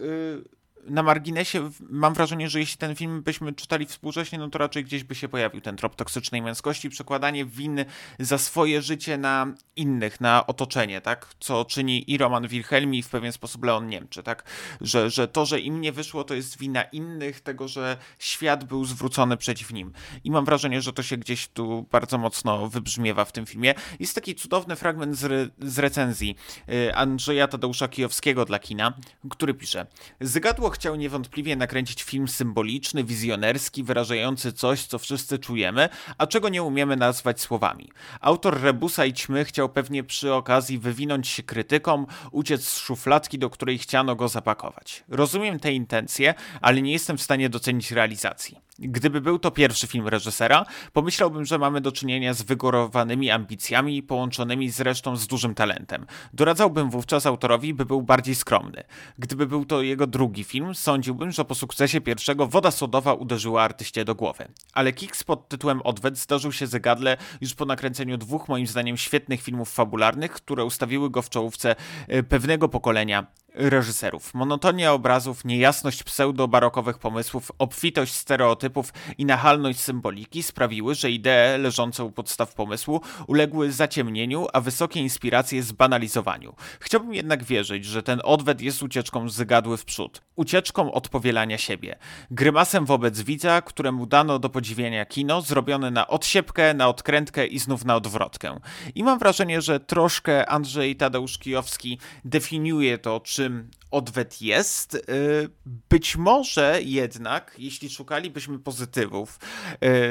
na marginesie mam wrażenie, że jeśli ten film byśmy czytali współcześnie, no to raczej gdzieś by się pojawił ten trop toksycznej męskości, przekładanie winy za swoje życie na innych, na otoczenie, tak? Co czyni i Roman Wilhelmi i w pewien sposób Leon Niemczy, tak? Że, że to, że im nie wyszło, to jest wina innych, tego, że świat był zwrócony przeciw nim. I mam wrażenie, że to się gdzieś tu bardzo mocno wybrzmiewa w tym filmie. Jest taki cudowny fragment z, re z recenzji y, Andrzeja Tadeusza Kijowskiego dla kina, który pisze Zygadło chciał niewątpliwie nakręcić film symboliczny, wizjonerski, wyrażający coś, co wszyscy czujemy, a czego nie umiemy nazwać słowami. Autor Rebusa i Ćmy chciał pewnie przy okazji wywinąć się krytykom, uciec z szufladki, do której chciano go zapakować. Rozumiem te intencje, ale nie jestem w stanie docenić realizacji. Gdyby był to pierwszy film reżysera, pomyślałbym, że mamy do czynienia z wygórowanymi ambicjami połączonymi zresztą z dużym talentem. Doradzałbym wówczas autorowi, by był bardziej skromny. Gdyby był to jego drugi film, sądziłbym, że po sukcesie pierwszego woda sodowa uderzyła artyście do głowy. Ale kiks pod tytułem Odwet zdarzył się zegadle już po nakręceniu dwóch moim zdaniem świetnych filmów fabularnych, które ustawiły go w czołówce e, pewnego pokolenia reżyserów. Monotonia obrazów, niejasność pseudo-barokowych pomysłów, obfitość stereotypów i nachalność symboliki sprawiły, że idee leżące u podstaw pomysłu uległy zaciemnieniu, a wysokie inspiracje zbanalizowaniu. Chciałbym jednak wierzyć, że ten odwet jest ucieczką z gadły w przód. Ucieczką od powielania siebie. Grymasem wobec widza, któremu dano do podziwiania kino, zrobione na odsiepkę, na odkrętkę i znów na odwrotkę. I mam wrażenie, że troszkę Andrzej Tadeusz Kijowski definiuje to, czy czym odwet jest. Y, być może jednak, jeśli szukalibyśmy pozytywów,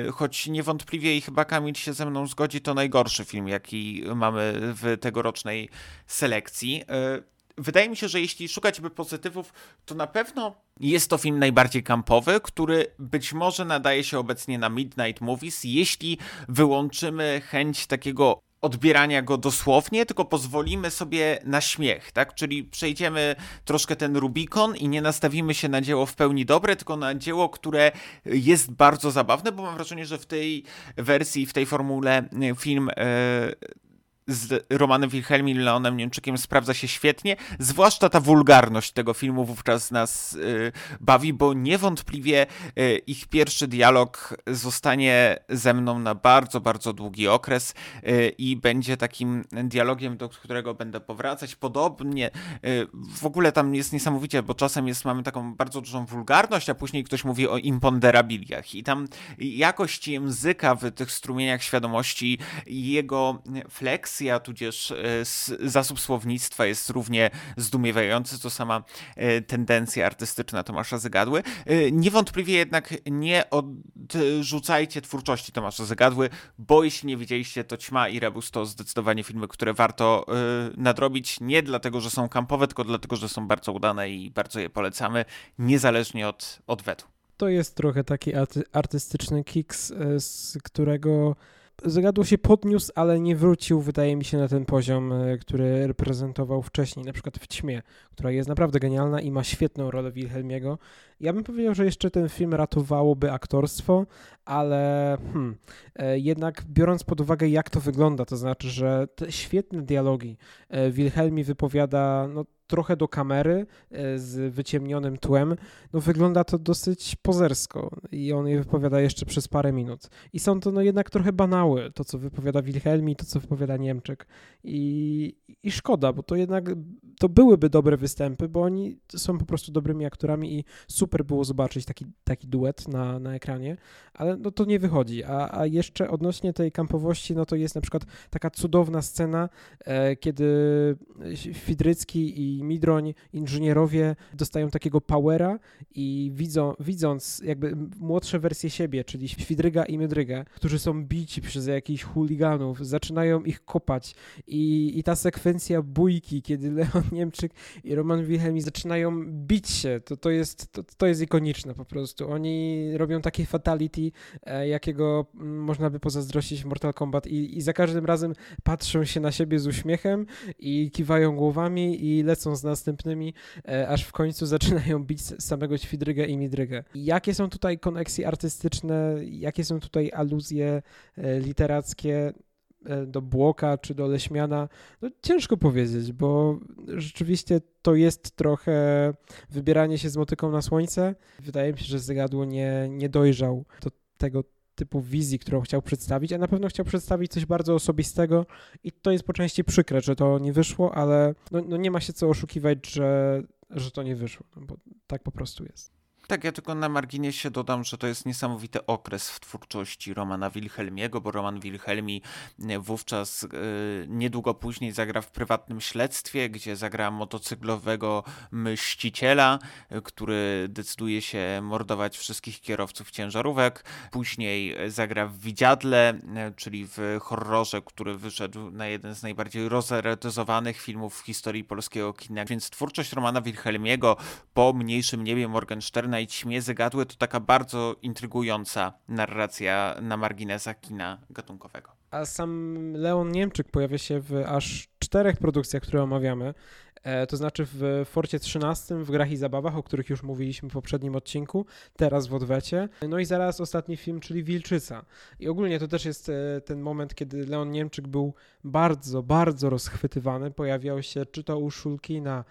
y, choć niewątpliwie i chyba Kamil się ze mną zgodzi, to najgorszy film, jaki mamy w tegorocznej selekcji. Y, wydaje mi się, że jeśli szukać by pozytywów, to na pewno jest to film najbardziej kampowy, który być może nadaje się obecnie na Midnight Movies, jeśli wyłączymy chęć takiego odbierania go dosłownie, tylko pozwolimy sobie na śmiech, tak? Czyli przejdziemy troszkę ten Rubikon i nie nastawimy się na dzieło w pełni dobre, tylko na dzieło, które jest bardzo zabawne, bo mam wrażenie, że w tej wersji, w tej formule film e, z Romanem Wilhelmem Leonem Niemczykiem sprawdza się świetnie, zwłaszcza ta wulgarność tego filmu wówczas nas y, bawi, bo niewątpliwie y, ich pierwszy dialog zostanie ze mną na bardzo, bardzo długi okres y, i będzie takim dialogiem, do którego będę powracać. Podobnie w ogóle tam jest niesamowicie, bo czasem jest, mamy taką bardzo dużą wulgarność, a później ktoś mówi o imponderabiliach i tam jakość języka w tych strumieniach świadomości jego flex dykcja, tudzież e, zasób słownictwa jest równie zdumiewający, co sama e, tendencja artystyczna Tomasza Zygadły. E, niewątpliwie jednak nie odrzucajcie twórczości Tomasza Zygadły, bo jeśli nie widzieliście, to Ćma i Rebus to zdecydowanie filmy, które warto nadrobić, nie dlatego, że są kampowe, tylko dlatego, że są bardzo udane i bardzo je polecamy, niezależnie od odwetu. To jest trochę taki artystyczny kiks, z którego Zagadło się podniósł, ale nie wrócił, wydaje mi się, na ten poziom, e, który reprezentował wcześniej, na przykład w Ćmie, która jest naprawdę genialna i ma świetną rolę Wilhelmiego. Ja bym powiedział, że jeszcze ten film ratowałoby aktorstwo, ale hmm, e, jednak biorąc pod uwagę, jak to wygląda, to znaczy, że te świetne dialogi e, Wilhelmi wypowiada no, trochę do kamery e, z wyciemnionym tłem, no wygląda to dosyć pozersko i on je wypowiada jeszcze przez parę minut. I są to no jednak trochę banały, to co wypowiada Wilhelmi, to co wypowiada Niemczek. I, I szkoda, bo to jednak to byłyby dobre występy, bo oni są po prostu dobrymi aktorami i super było zobaczyć taki, taki duet na, na ekranie, ale no to nie wychodzi. A, a jeszcze odnośnie tej kampowości, no to jest na przykład taka cudowna scena, e, kiedy Fidrycki i Midroń, inżynierowie dostają takiego powera i widzą, widząc jakby młodsze wersje siebie, czyli Świdryga i Mydryga, którzy są bici przez jakichś chuliganów, zaczynają ich kopać i, i ta sekwencja bójki, kiedy Leon Niemczyk i Roman Wilhelmi zaczynają bić się, to, to, jest, to, to jest ikoniczne po prostu. Oni robią takie fatality, e, jakiego mm, można by pozazdrościć Mortal Kombat i, i za każdym razem patrzą się na siebie z uśmiechem i kiwają głowami i lecą z następnymi, e, aż w końcu zaczynają bić samego Ćwidrygę i Midrygę. Jakie są tutaj koneksje artystyczne, jakie są tutaj aluzje e, literackie, e, do Błoka czy do Leśmiana, no ciężko powiedzieć, bo rzeczywiście to jest trochę wybieranie się z motyką na słońce. Wydaje mi się, że Zagadło nie, nie dojrzał do tego typu wizji, którą chciał przedstawić, a na pewno chciał przedstawić coś bardzo osobistego i to jest po części przykre, że to nie wyszło, ale no, no nie ma się co oszukiwać, że, że to nie wyszło, no bo tak po prostu jest. Tak, ja tylko na marginesie dodam, że to jest niesamowity okres w twórczości Romana Wilhelmiego, bo Roman Wilhelmi e, wówczas yy, niedługo później zagra w prywatnym śledztwie, gdzie zagra motocyklowego mściciela, yy, który decyduje się mordować wszystkich kierowców ciężarówek. Później zagra w Widziadle, czyli w horrorze, który wyszedł na jeden z najbardziej rozeretyzowanych filmów w historii polskiego kina. Więc twórczość Romana Wilhelmiego po Mniejszym Niebie Morgensterna i ćmie zagadły to taka bardzo intrygująca narracja na marginesach kina gatunkowego. A sam Leon Niemczyk pojawia się w aż czterech produkcjach, które omawiamy. E, to znaczy w Forcie 13, w grach i zabawach, o których już mówiliśmy w poprzednim odcinku, teraz w odwecie. No i zaraz ostatni film, czyli Wilczyca. I ogólnie to też jest e, ten moment, kiedy Leon Niemczyk był bardzo, bardzo rozchwytywany. Pojawiał się czy to u Szulkina,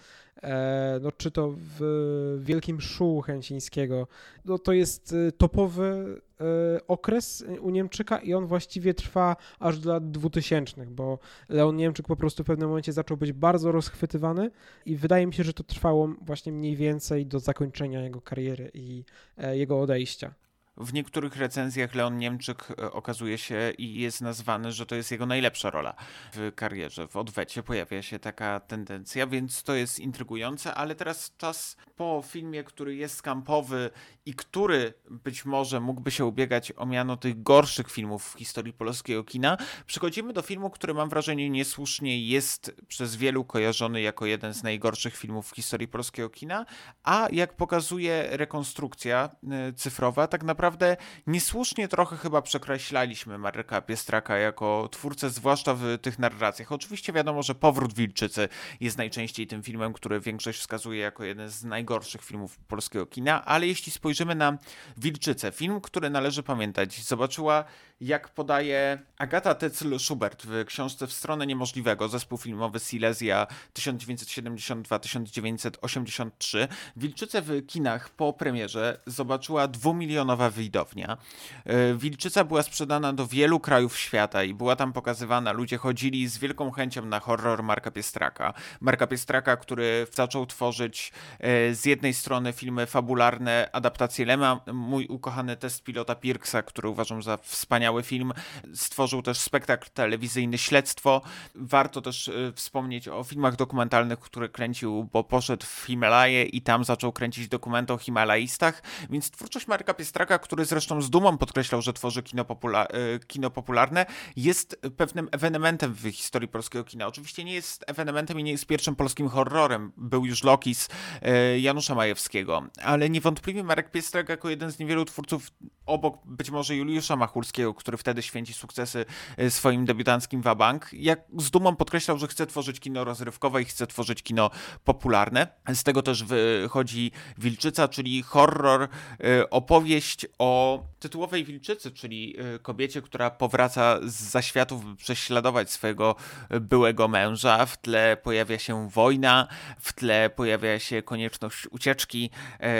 no, czy to w Wielkim Szu Chęcińskiego. No, to jest e, topowy e, okres u Niemczyka i on właściwie trwa aż do lat 2000, bo Leon Niemczyk po prostu w pewnym momencie zaczął być bardzo rozchwytywany i wydaje mi się, że to trwało właśnie mniej więcej do zakończenia jego kariery i jego odejścia. W niektórych recenzjach Leon Niemczyk e, okazuje się i jest nazwany, że to jest jego najlepsza rola w karierze. W odwecie pojawia się taka tendencja, więc to jest intrygujące, ale teraz czas po filmie, który jest kampowy i który być może mógłby się ubiegać o miano tych gorszych filmów w historii polskiego kina, przechodzimy do filmu, który mam wrażenie niesłusznie jest przez wielu kojarzony jako jeden z najgorszych filmów w historii polskiego kina, a jak pokazuje rekonstrukcja e, cyfrowa, tak naprawdę naprawdę niesłusznie trochę chyba przekreślaliśmy Marka Piestraka jako twórcę, zwłaszcza w tych narracjach. Oczywiście wiadomo, że Powrót Wilczycy jest najczęściej tym filmem, który większość wskazuje jako jeden z najgorszych filmów polskiego kina, ale jeśli spojrzymy na Wilczycę, film, który należy pamiętać, zobaczyła jak podaje Agata Tecyl-Schubert w książce W stronę niemożliwego, zespół filmowy Silesia 1972-1983, Wilczycę w kinach po premierze zobaczyła dwumilionowa widownia. E, Wilczyca była sprzedana do wielu krajów świata i była tam pokazywana. Ludzie chodzili z wielką chęcią na horror Marka Piestraka. Marka Piestraka, który zaczął tworzyć e, z jednej strony filmy fabularne, adaptacje Lema, mój ukochany test pilota Pirksa, który uważam za wspaniały film. Stworzył też spektakl telewizyjny Śledztwo. Warto też y, wspomnieć o filmach dokumentalnych, które kręcił, bo poszedł w Himalaje i tam zaczął kręcić dokumenty o Himalajistach. Więc twórczość Marka Piestraka, który zresztą z dumą podkreślał, że tworzy kino, popula y, kino popularne, jest pewnym ewenementem w historii polskiego kina. Oczywiście nie jest ewenementem i nie jest pierwszym polskim horrorem. Był już Lokis y, Janusza Majewskiego, ale niewątpliwie Marek Piestrak jako jeden z niewielu twórców obok być może Juliusza Machulskiego, który wtedy święci sukcesy e, swoim debiutanckim Wabank, jak z dumą podkreślał, że chce tworzyć kino rozrywkowe i chce tworzyć kino popularne. Z tego też wychodzi Wilczyca, czyli horror, e, opowieść o tytułowej Wilczycy, czyli e, kobiecie, która powraca z zaświatów, by prześladować swojego byłego męża. W tle pojawia się wojna, w tle pojawia się konieczność ucieczki,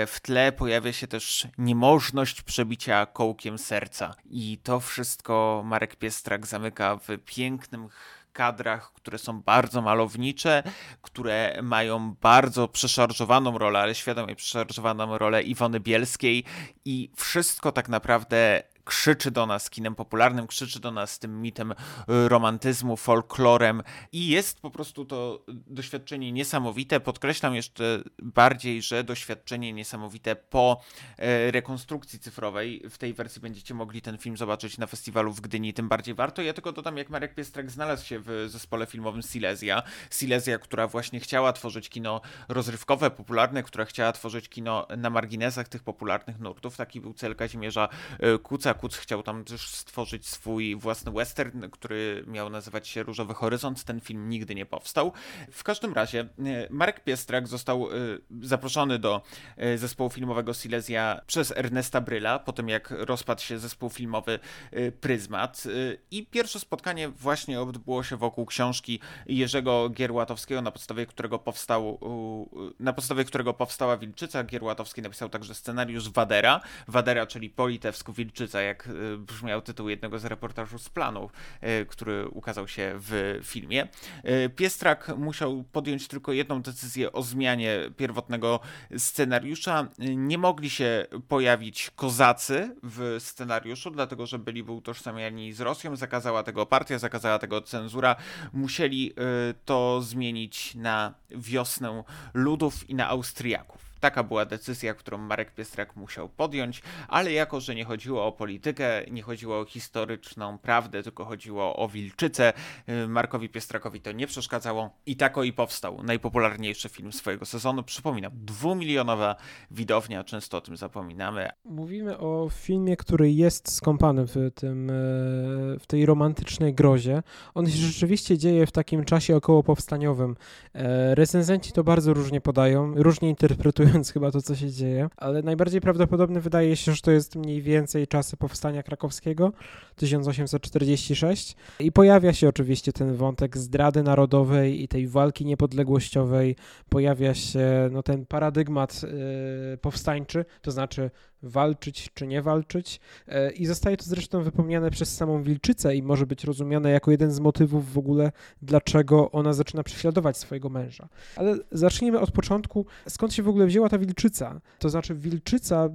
w tle pojawia się też niemożność przebicia kołkiem serca. I to wszystko Marek Piestrak zamyka w pięknym kadrach, które są bardzo malownicze, które mają bardzo przeszarżowaną rolę, ale świadomie przeszarżowaną rolę Iwony Bielskiej i wszystko tak naprawdę krzyczy do nas kinem popularnym, krzyczy do nas tym mitem y, romantyzmu, folklorem i jest po prostu to doświadczenie niesamowite. Podkreślam jeszcze bardziej, że doświadczenie niesamowite po e, rekonstrukcji cyfrowej. W tej wersji będziecie mogli ten film zobaczyć na festiwalu w Gdyni, tym bardziej warto. Ja tylko dodam, jak Marek Piestrek znalazł się w zespole filmowym Silesia. Silesia, która właśnie chciała tworzyć kino rozrywkowe, popularne, która chciała tworzyć kino na marginesach tych popularnych nurtów. Taki był cel Kazimierza e, Kuca, Kuc chciał tam też stworzyć swój własny western, który miał nazywać się Różowy Horyzont. Ten film nigdy nie powstał. W każdym razie e, Marek Piestrak został e, zaproszony do e, zespołu filmowego Silesia przez Ernesta Bryla, po tym jak rozpadł się zespół filmowy Pryzmat. I pierwsze spotkanie właśnie odbyło się wokół książki Jerzego Gierłatowskiego, na podstawie którego powstał, na podstawie którego powstała Wilczyca. Gierłatowski napisał także scenariusz Wadera. Wadera, czyli Politewsku Wilczyca, jak y, brzmiał tytuł jednego z reportażów z planu, y, który ukazał się w filmie. Y, Piestrak musiał podjąć tylko jedną decyzję o zmianie pierwotnego scenariusza. Nie mogli się pojawić kozacy w scenariuszu, dlatego że byli utożsamiani z Rosją. Zakazała tego partia, zakazała tego cenzura. Musieli to zmienić na wiosnę ludów i na Austriaków. Taka była decyzja, którą Marek Piestrak musiał podjąć, ale jako, że nie chodziło o politykę, nie chodziło o historyczną prawdę, tylko chodziło o wilczycę, y, Markowi Piestrakowi to nie przeszkadzało i tako i powstał najpopularniejszy film swojego sezonu. Przypominam, dwumilionowa widownia, często o tym zapominamy. Mówimy o filmie, który jest skąpany w, tym, e, w tej romantycznej grozie. On się rzeczywiście dzieje w takim czasie około powstaniowym. E, recenzenci to bardzo różnie podają, różnie interpretują komentując chyba to, co się dzieje, ale najbardziej prawdopodobne wydaje się, że to jest mniej więcej czasy powstania krakowskiego, 1846 i pojawia się oczywiście ten wątek zdrady narodowej i tej walki niepodległościowej, pojawia się no, ten paradygmat yy, powstańczy, to znaczy walczyć czy nie walczyć. E, I zostaje to zresztą wypomniane przez samą Wilczycę i może być rozumiane jako jeden z motywów w ogóle, dlaczego ona zaczyna prześladować swojego męża. Ale zacznijmy od początku, skąd się w ogóle wzięła ta Wilczyca. To znaczy, Wilczyca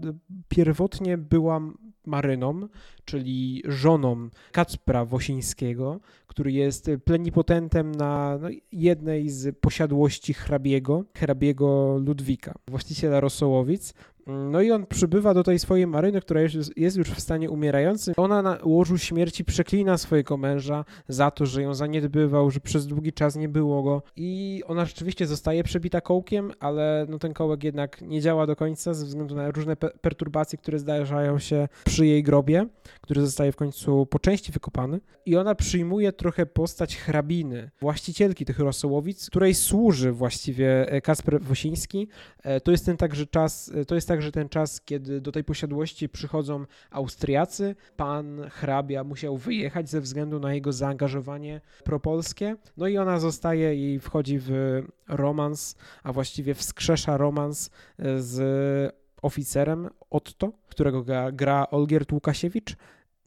pierwotnie była Maryną, czyli żoną Kacpra Wosińskiego, który jest plenipotentem na no, jednej z posiadłości hrabiego, hrabiego Ludwika, właściciela Rosołowic. No i on przybywa do tej swojej maryny, która jest, jest już w stanie umierającym. Ona na łożu śmierci przeklina swojego męża za to, że ją zaniedbywał, że przez długi czas nie było go. I ona rzeczywiście zostaje przebita kołkiem, ale no ten kołek jednak nie działa do końca ze względu na różne pe perturbacje, które zdarzają się przy jej grobie, który zostaje w końcu po części wykopany. I ona przyjmuje trochę postać hrabiny, właścicielki tych rosołowic, której służy właściwie e, Kasper Wosiński. E, to jest ten także czas, e, to jest także ten czas, kiedy do tej posiadłości przychodzą Austriacy. Pan hrabia musiał wyjechać ze względu na jego zaangażowanie propolskie. No i ona zostaje i wchodzi w romans, a właściwie wskrzesza romans z oficerem Otto, którego gra, gra Olgierd Łukasiewicz.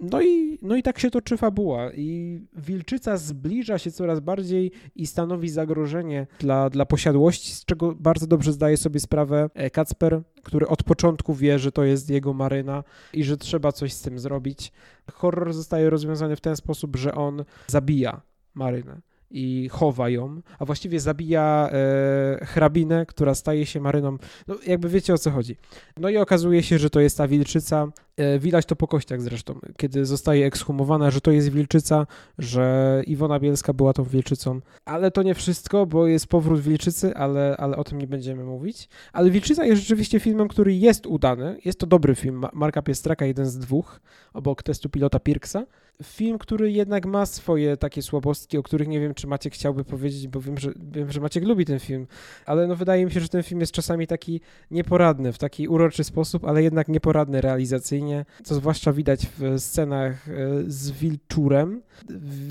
No i, no i tak się toczy fabuła i wilczyca zbliża się coraz bardziej i stanowi zagrożenie dla, dla posiadłości, z czego bardzo dobrze zdaje sobie sprawę e, Kacper, który od początku wie, że to jest jego maryna i że trzeba coś z tym zrobić. Horror zostaje rozwiązany w ten sposób, że on zabija marynę i chowa ją, a właściwie zabija e, hrabinę, która staje się maryną. No jakby wiecie o co chodzi. No i okazuje się, że to jest ta wilczyca. E, widać to po kościach zresztą, kiedy zostaje ekshumowana, że to jest wilczyca, że Iwona Bielska była tą wilczycą. Ale to nie wszystko, bo jest powrót wilczycy, ale, ale o tym nie będziemy mówić. Ale wilczyca jest rzeczywiście filmem, który jest udany. Jest to dobry film Marka Piestraka, jeden z dwóch, obok testu pilota Pirksa film, który jednak ma swoje takie słabostki, o których nie wiem, czy Maciek chciałby powiedzieć, bo wiem, że, wiem, że Maciek lubi ten film, ale no wydaje mi się, że ten film jest czasami taki nieporadny, w taki uroczy sposób, ale jednak nieporadny realizacyjnie, co zwłaszcza widać w scenach e, z Wilczurem.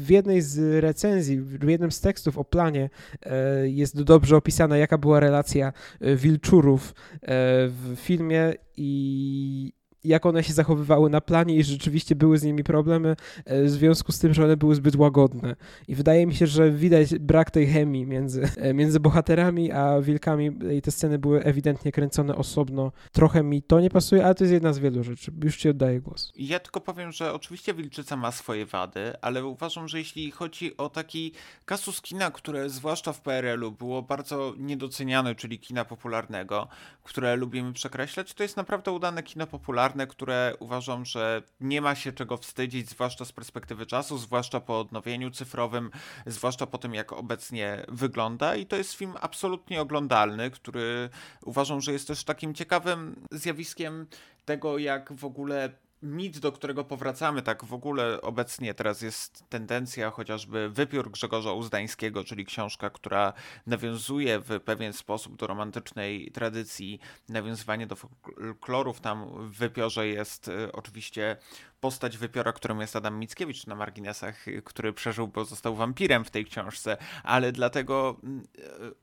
W jednej z recenzji, w jednym z tekstów o planie e, jest dobrze opisana, jaka była relacja e, Wilczurów w filmie i jak one się zachowywały na planie i rzeczywiście były z nimi problemy e, w związku z tym, że one były zbyt łagodne. I wydaje mi się, że widać brak tej chemii między, e, między bohaterami a wilkami i te sceny były ewidentnie kręcone osobno. Trochę mi to nie pasuje, ale to jest jedna z wielu rzeczy. Już ci oddaję głos. Ja tylko powiem, że oczywiście Wilczyca ma swoje wady, ale uważam, że jeśli chodzi o taki kasus kina, które zwłaszcza w PRL-u było bardzo niedoceniane, czyli kina popularnego, które lubimy przekreślać, to jest naprawdę udane kino popularne które uważam, że nie ma się czego wstydzić, zwłaszcza z perspektywy czasu, zwłaszcza po odnowieniu cyfrowym, zwłaszcza po tym, jak obecnie wygląda. I to jest film absolutnie oglądalny, który uważam, że jest też takim ciekawym zjawiskiem tego, jak w ogóle mit, do którego powracamy, tak w ogóle obecnie teraz jest tendencja chociażby wypiór Grzegorza Uzdańskiego, czyli książka, która nawiązuje w pewien sposób do romantycznej tradycji, nawiązywanie do folklorów. Tam w wypiorze jest y, oczywiście postać wypiora, którym jest Adam Mickiewicz na marginesach, który przeżył, bo został wampirem w tej książce, ale dlatego mm,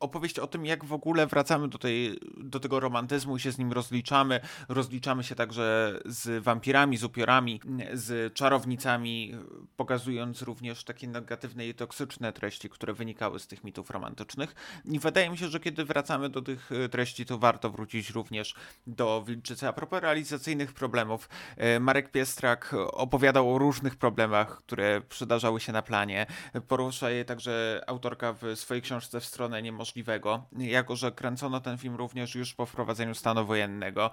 opowieść o tym, jak w ogóle wracamy do, tej, do tego romantyzmu i się z nim rozliczamy. Rozliczamy się także z wampirami, z upiorami, z czarownicami, pokazując również takie negatywne i toksyczne treści, które wynikały z tych mitów romantycznych. I wydaje mi się, że kiedy wracamy do tych treści, to warto wrócić również do Wilczycy. A propos realizacyjnych problemów, e, Marek Piestrak opowiadał o różnych problemach, które przydarzały się na planie. Porusza je także autorka w swojej książce W stronę niemożliwego, jako że kręcono ten film również już po wprowadzeniu stanu wojennego.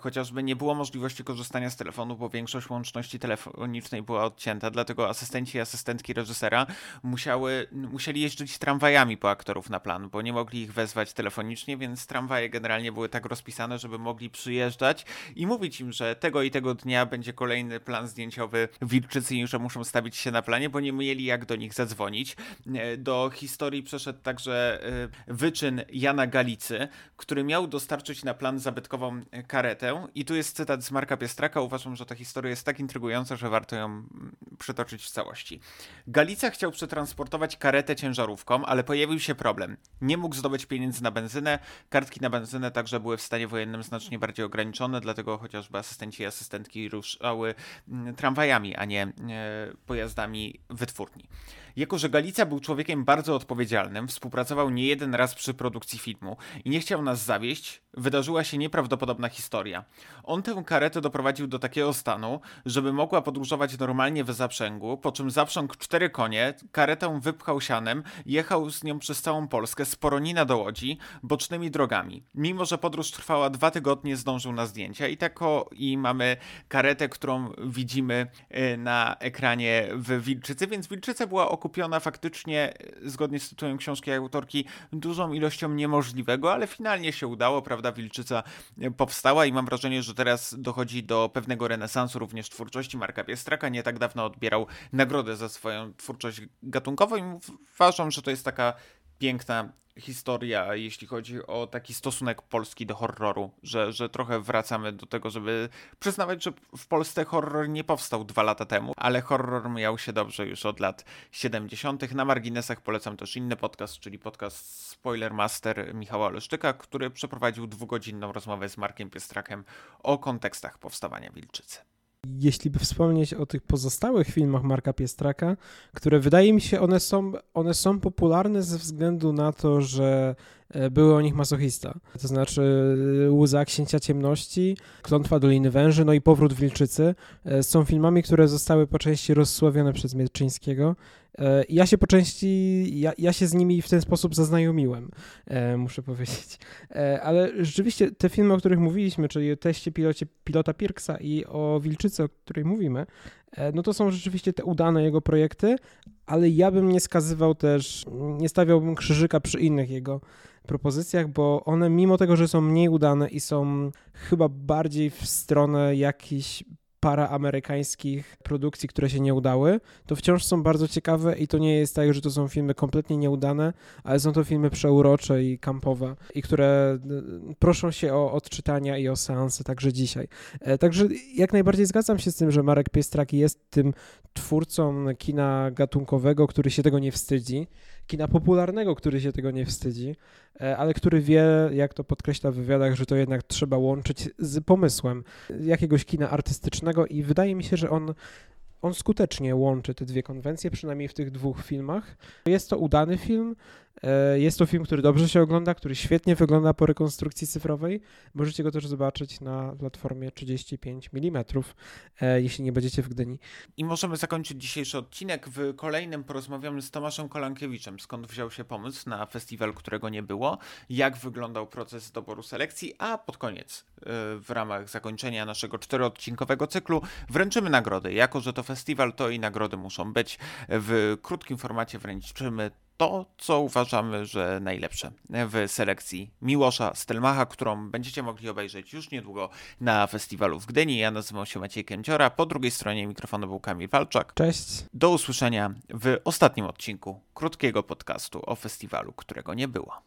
Chociażby nie było możliwości korzystania z telefonu, bo większość łączności telefonicznej była odcięta, dlatego asystenci i asystentki reżysera musiały, musieli jeździć tramwajami po aktorów na plan, bo nie mogli ich wezwać telefonicznie, więc tramwaje generalnie były tak rozpisane, żeby mogli przyjeżdżać i mówić im, że tego i tego dnia będzie kolejny plan zdjęciowy Wilczycy że muszą stawić się na planie, bo nie mieli jak do nich zadzwonić. E, do historii przeszedł także e, wyczyn Jana Galicy, który miał dostarczyć na plan zabytkową karetę. I tu jest cytat z Marka Piestraka. Uważam, że ta historia jest tak intrygująca, że warto ją mm, przytoczyć w całości. Galica chciał przetransportować karetę ciężarówką, ale pojawił się problem. Nie mógł zdobyć pieniędzy na benzynę. Kartki na benzynę także były w stanie wojennym znacznie bardziej ograniczone, dlatego chociażby asystenci i asystentki ruszały tramwajami, a nie pojazdami wytwórni. Jako, że Galica był człowiekiem bardzo odpowiedzialnym, współpracował nie jeden raz przy produkcji filmu i nie chciał nas zawieść, wydarzyła się nieprawdopodobna historia. On tę karetę doprowadził do takiego stanu, żeby mogła podróżować normalnie w zaprzęgu, po czym zaprzągł cztery konie, karetę wypchał sianem, jechał z nią przez całą Polskę z Poronina do Łodzi, bocznymi drogami. Mimo, że podróż trwała dwa tygodnie, zdążył na zdjęcia i tako i mamy karetę, którą widzimy e, na ekranie w Wilczycy, więc Wilczyca była okupiona faktycznie, e, zgodnie z tytułem książki autorki, dużą ilością niemożliwego, ale finalnie się udało, prawda, Wilczyca e, powstała i mam wrażenie, że teraz dochodzi do pewnego renesansu również twórczości Marka Piestraka. Nie tak dawno odbierał nagrodę za swoją twórczość gatunkową i uważam, że to jest taka piękna historia, jeśli chodzi o taki stosunek Polski do horroru, że, że trochę wracamy do tego, żeby przyznawać, że w Polsce horror nie powstał dwa lata temu, ale horror miał się dobrze już od lat 70. Na marginesach polecam też inny podcast, czyli podcast Spoiler Master Michała Leszczyka, który przeprowadził dwugodzinną rozmowę z Markiem Piestrakiem o kontekstach powstawania Wilczycy jeśli by wspomnieć o tych pozostałych filmach Marka Piestraka, które wydaje mi się, one są, one są popularne ze względu na to, że e, były o nich masochista. To znaczy e, Łza Księcia Ciemności, Klątwa Doliny Węży, no i Powrót Wilczycy e, są filmami, które zostały po części rozsławione przez Mieczyńskiego ja się po części, ja, ja się z nimi w ten sposób zaznajomiłem, e, muszę powiedzieć. E, ale rzeczywiście te filmy, o których mówiliśmy, czyli o teście pilocie, pilota Pirksa i o Wilczycy, o której mówimy, no to są rzeczywiście te udane jego projekty, ale ja bym nie skazywał też, nie stawiałbym krzyżyka przy innych jego propozycjach, bo one mimo tego, że są mniej udane i są chyba bardziej w stronę jakichś paraamerykańskich produkcji, które się nie udały, to wciąż są bardzo ciekawe i to nie jest tak, że to są filmy kompletnie nieudane, ale są to filmy przeurocze i kampowe i które y, proszą się o odczytania i o seanse także dzisiaj. E, także jak najbardziej zgadzam się z tym, że Marek Piestrak jest tym twórcą kina gatunkowego, który się tego nie wstydzi kina popularnego, który się tego nie wstydzi, e, ale który wie, jak to podkreśla w wywiadach, że to jednak trzeba łączyć z pomysłem jakiegoś kina artystycznego i wydaje mi się, że on on skutecznie łączy te dwie konwencje, przynajmniej w tych dwóch filmach. Jest to udany film, jest to film, który dobrze się ogląda, który świetnie wygląda po rekonstrukcji cyfrowej. Możecie go też zobaczyć na platformie 35 mm, e, jeśli nie będziecie w Gdyni. I możemy zakończyć dzisiejszy odcinek. W kolejnym porozmawiamy z Tomaszem Kolankiewiczem, skąd wziął się pomysł na festiwal, którego nie było, jak wyglądał proces doboru selekcji, a pod koniec, e, w ramach zakończenia naszego czteroodcinkowego cyklu, wręczymy nagrody. Jako, że to festiwal, to i nagrody muszą być. W krótkim formacie wręczymy to, co uważamy, że najlepsze w selekcji Miłosza Stelmacha, którą będziecie mogli obejrzeć już niedługo na festiwalu w Gdyni. Ja nazywam się Maciej Kęciora, po drugiej stronie mikrofonu był Kamil Walczak. Cześć. Do usłyszenia w ostatnim odcinku krótkiego podcastu o festiwalu, którego nie było.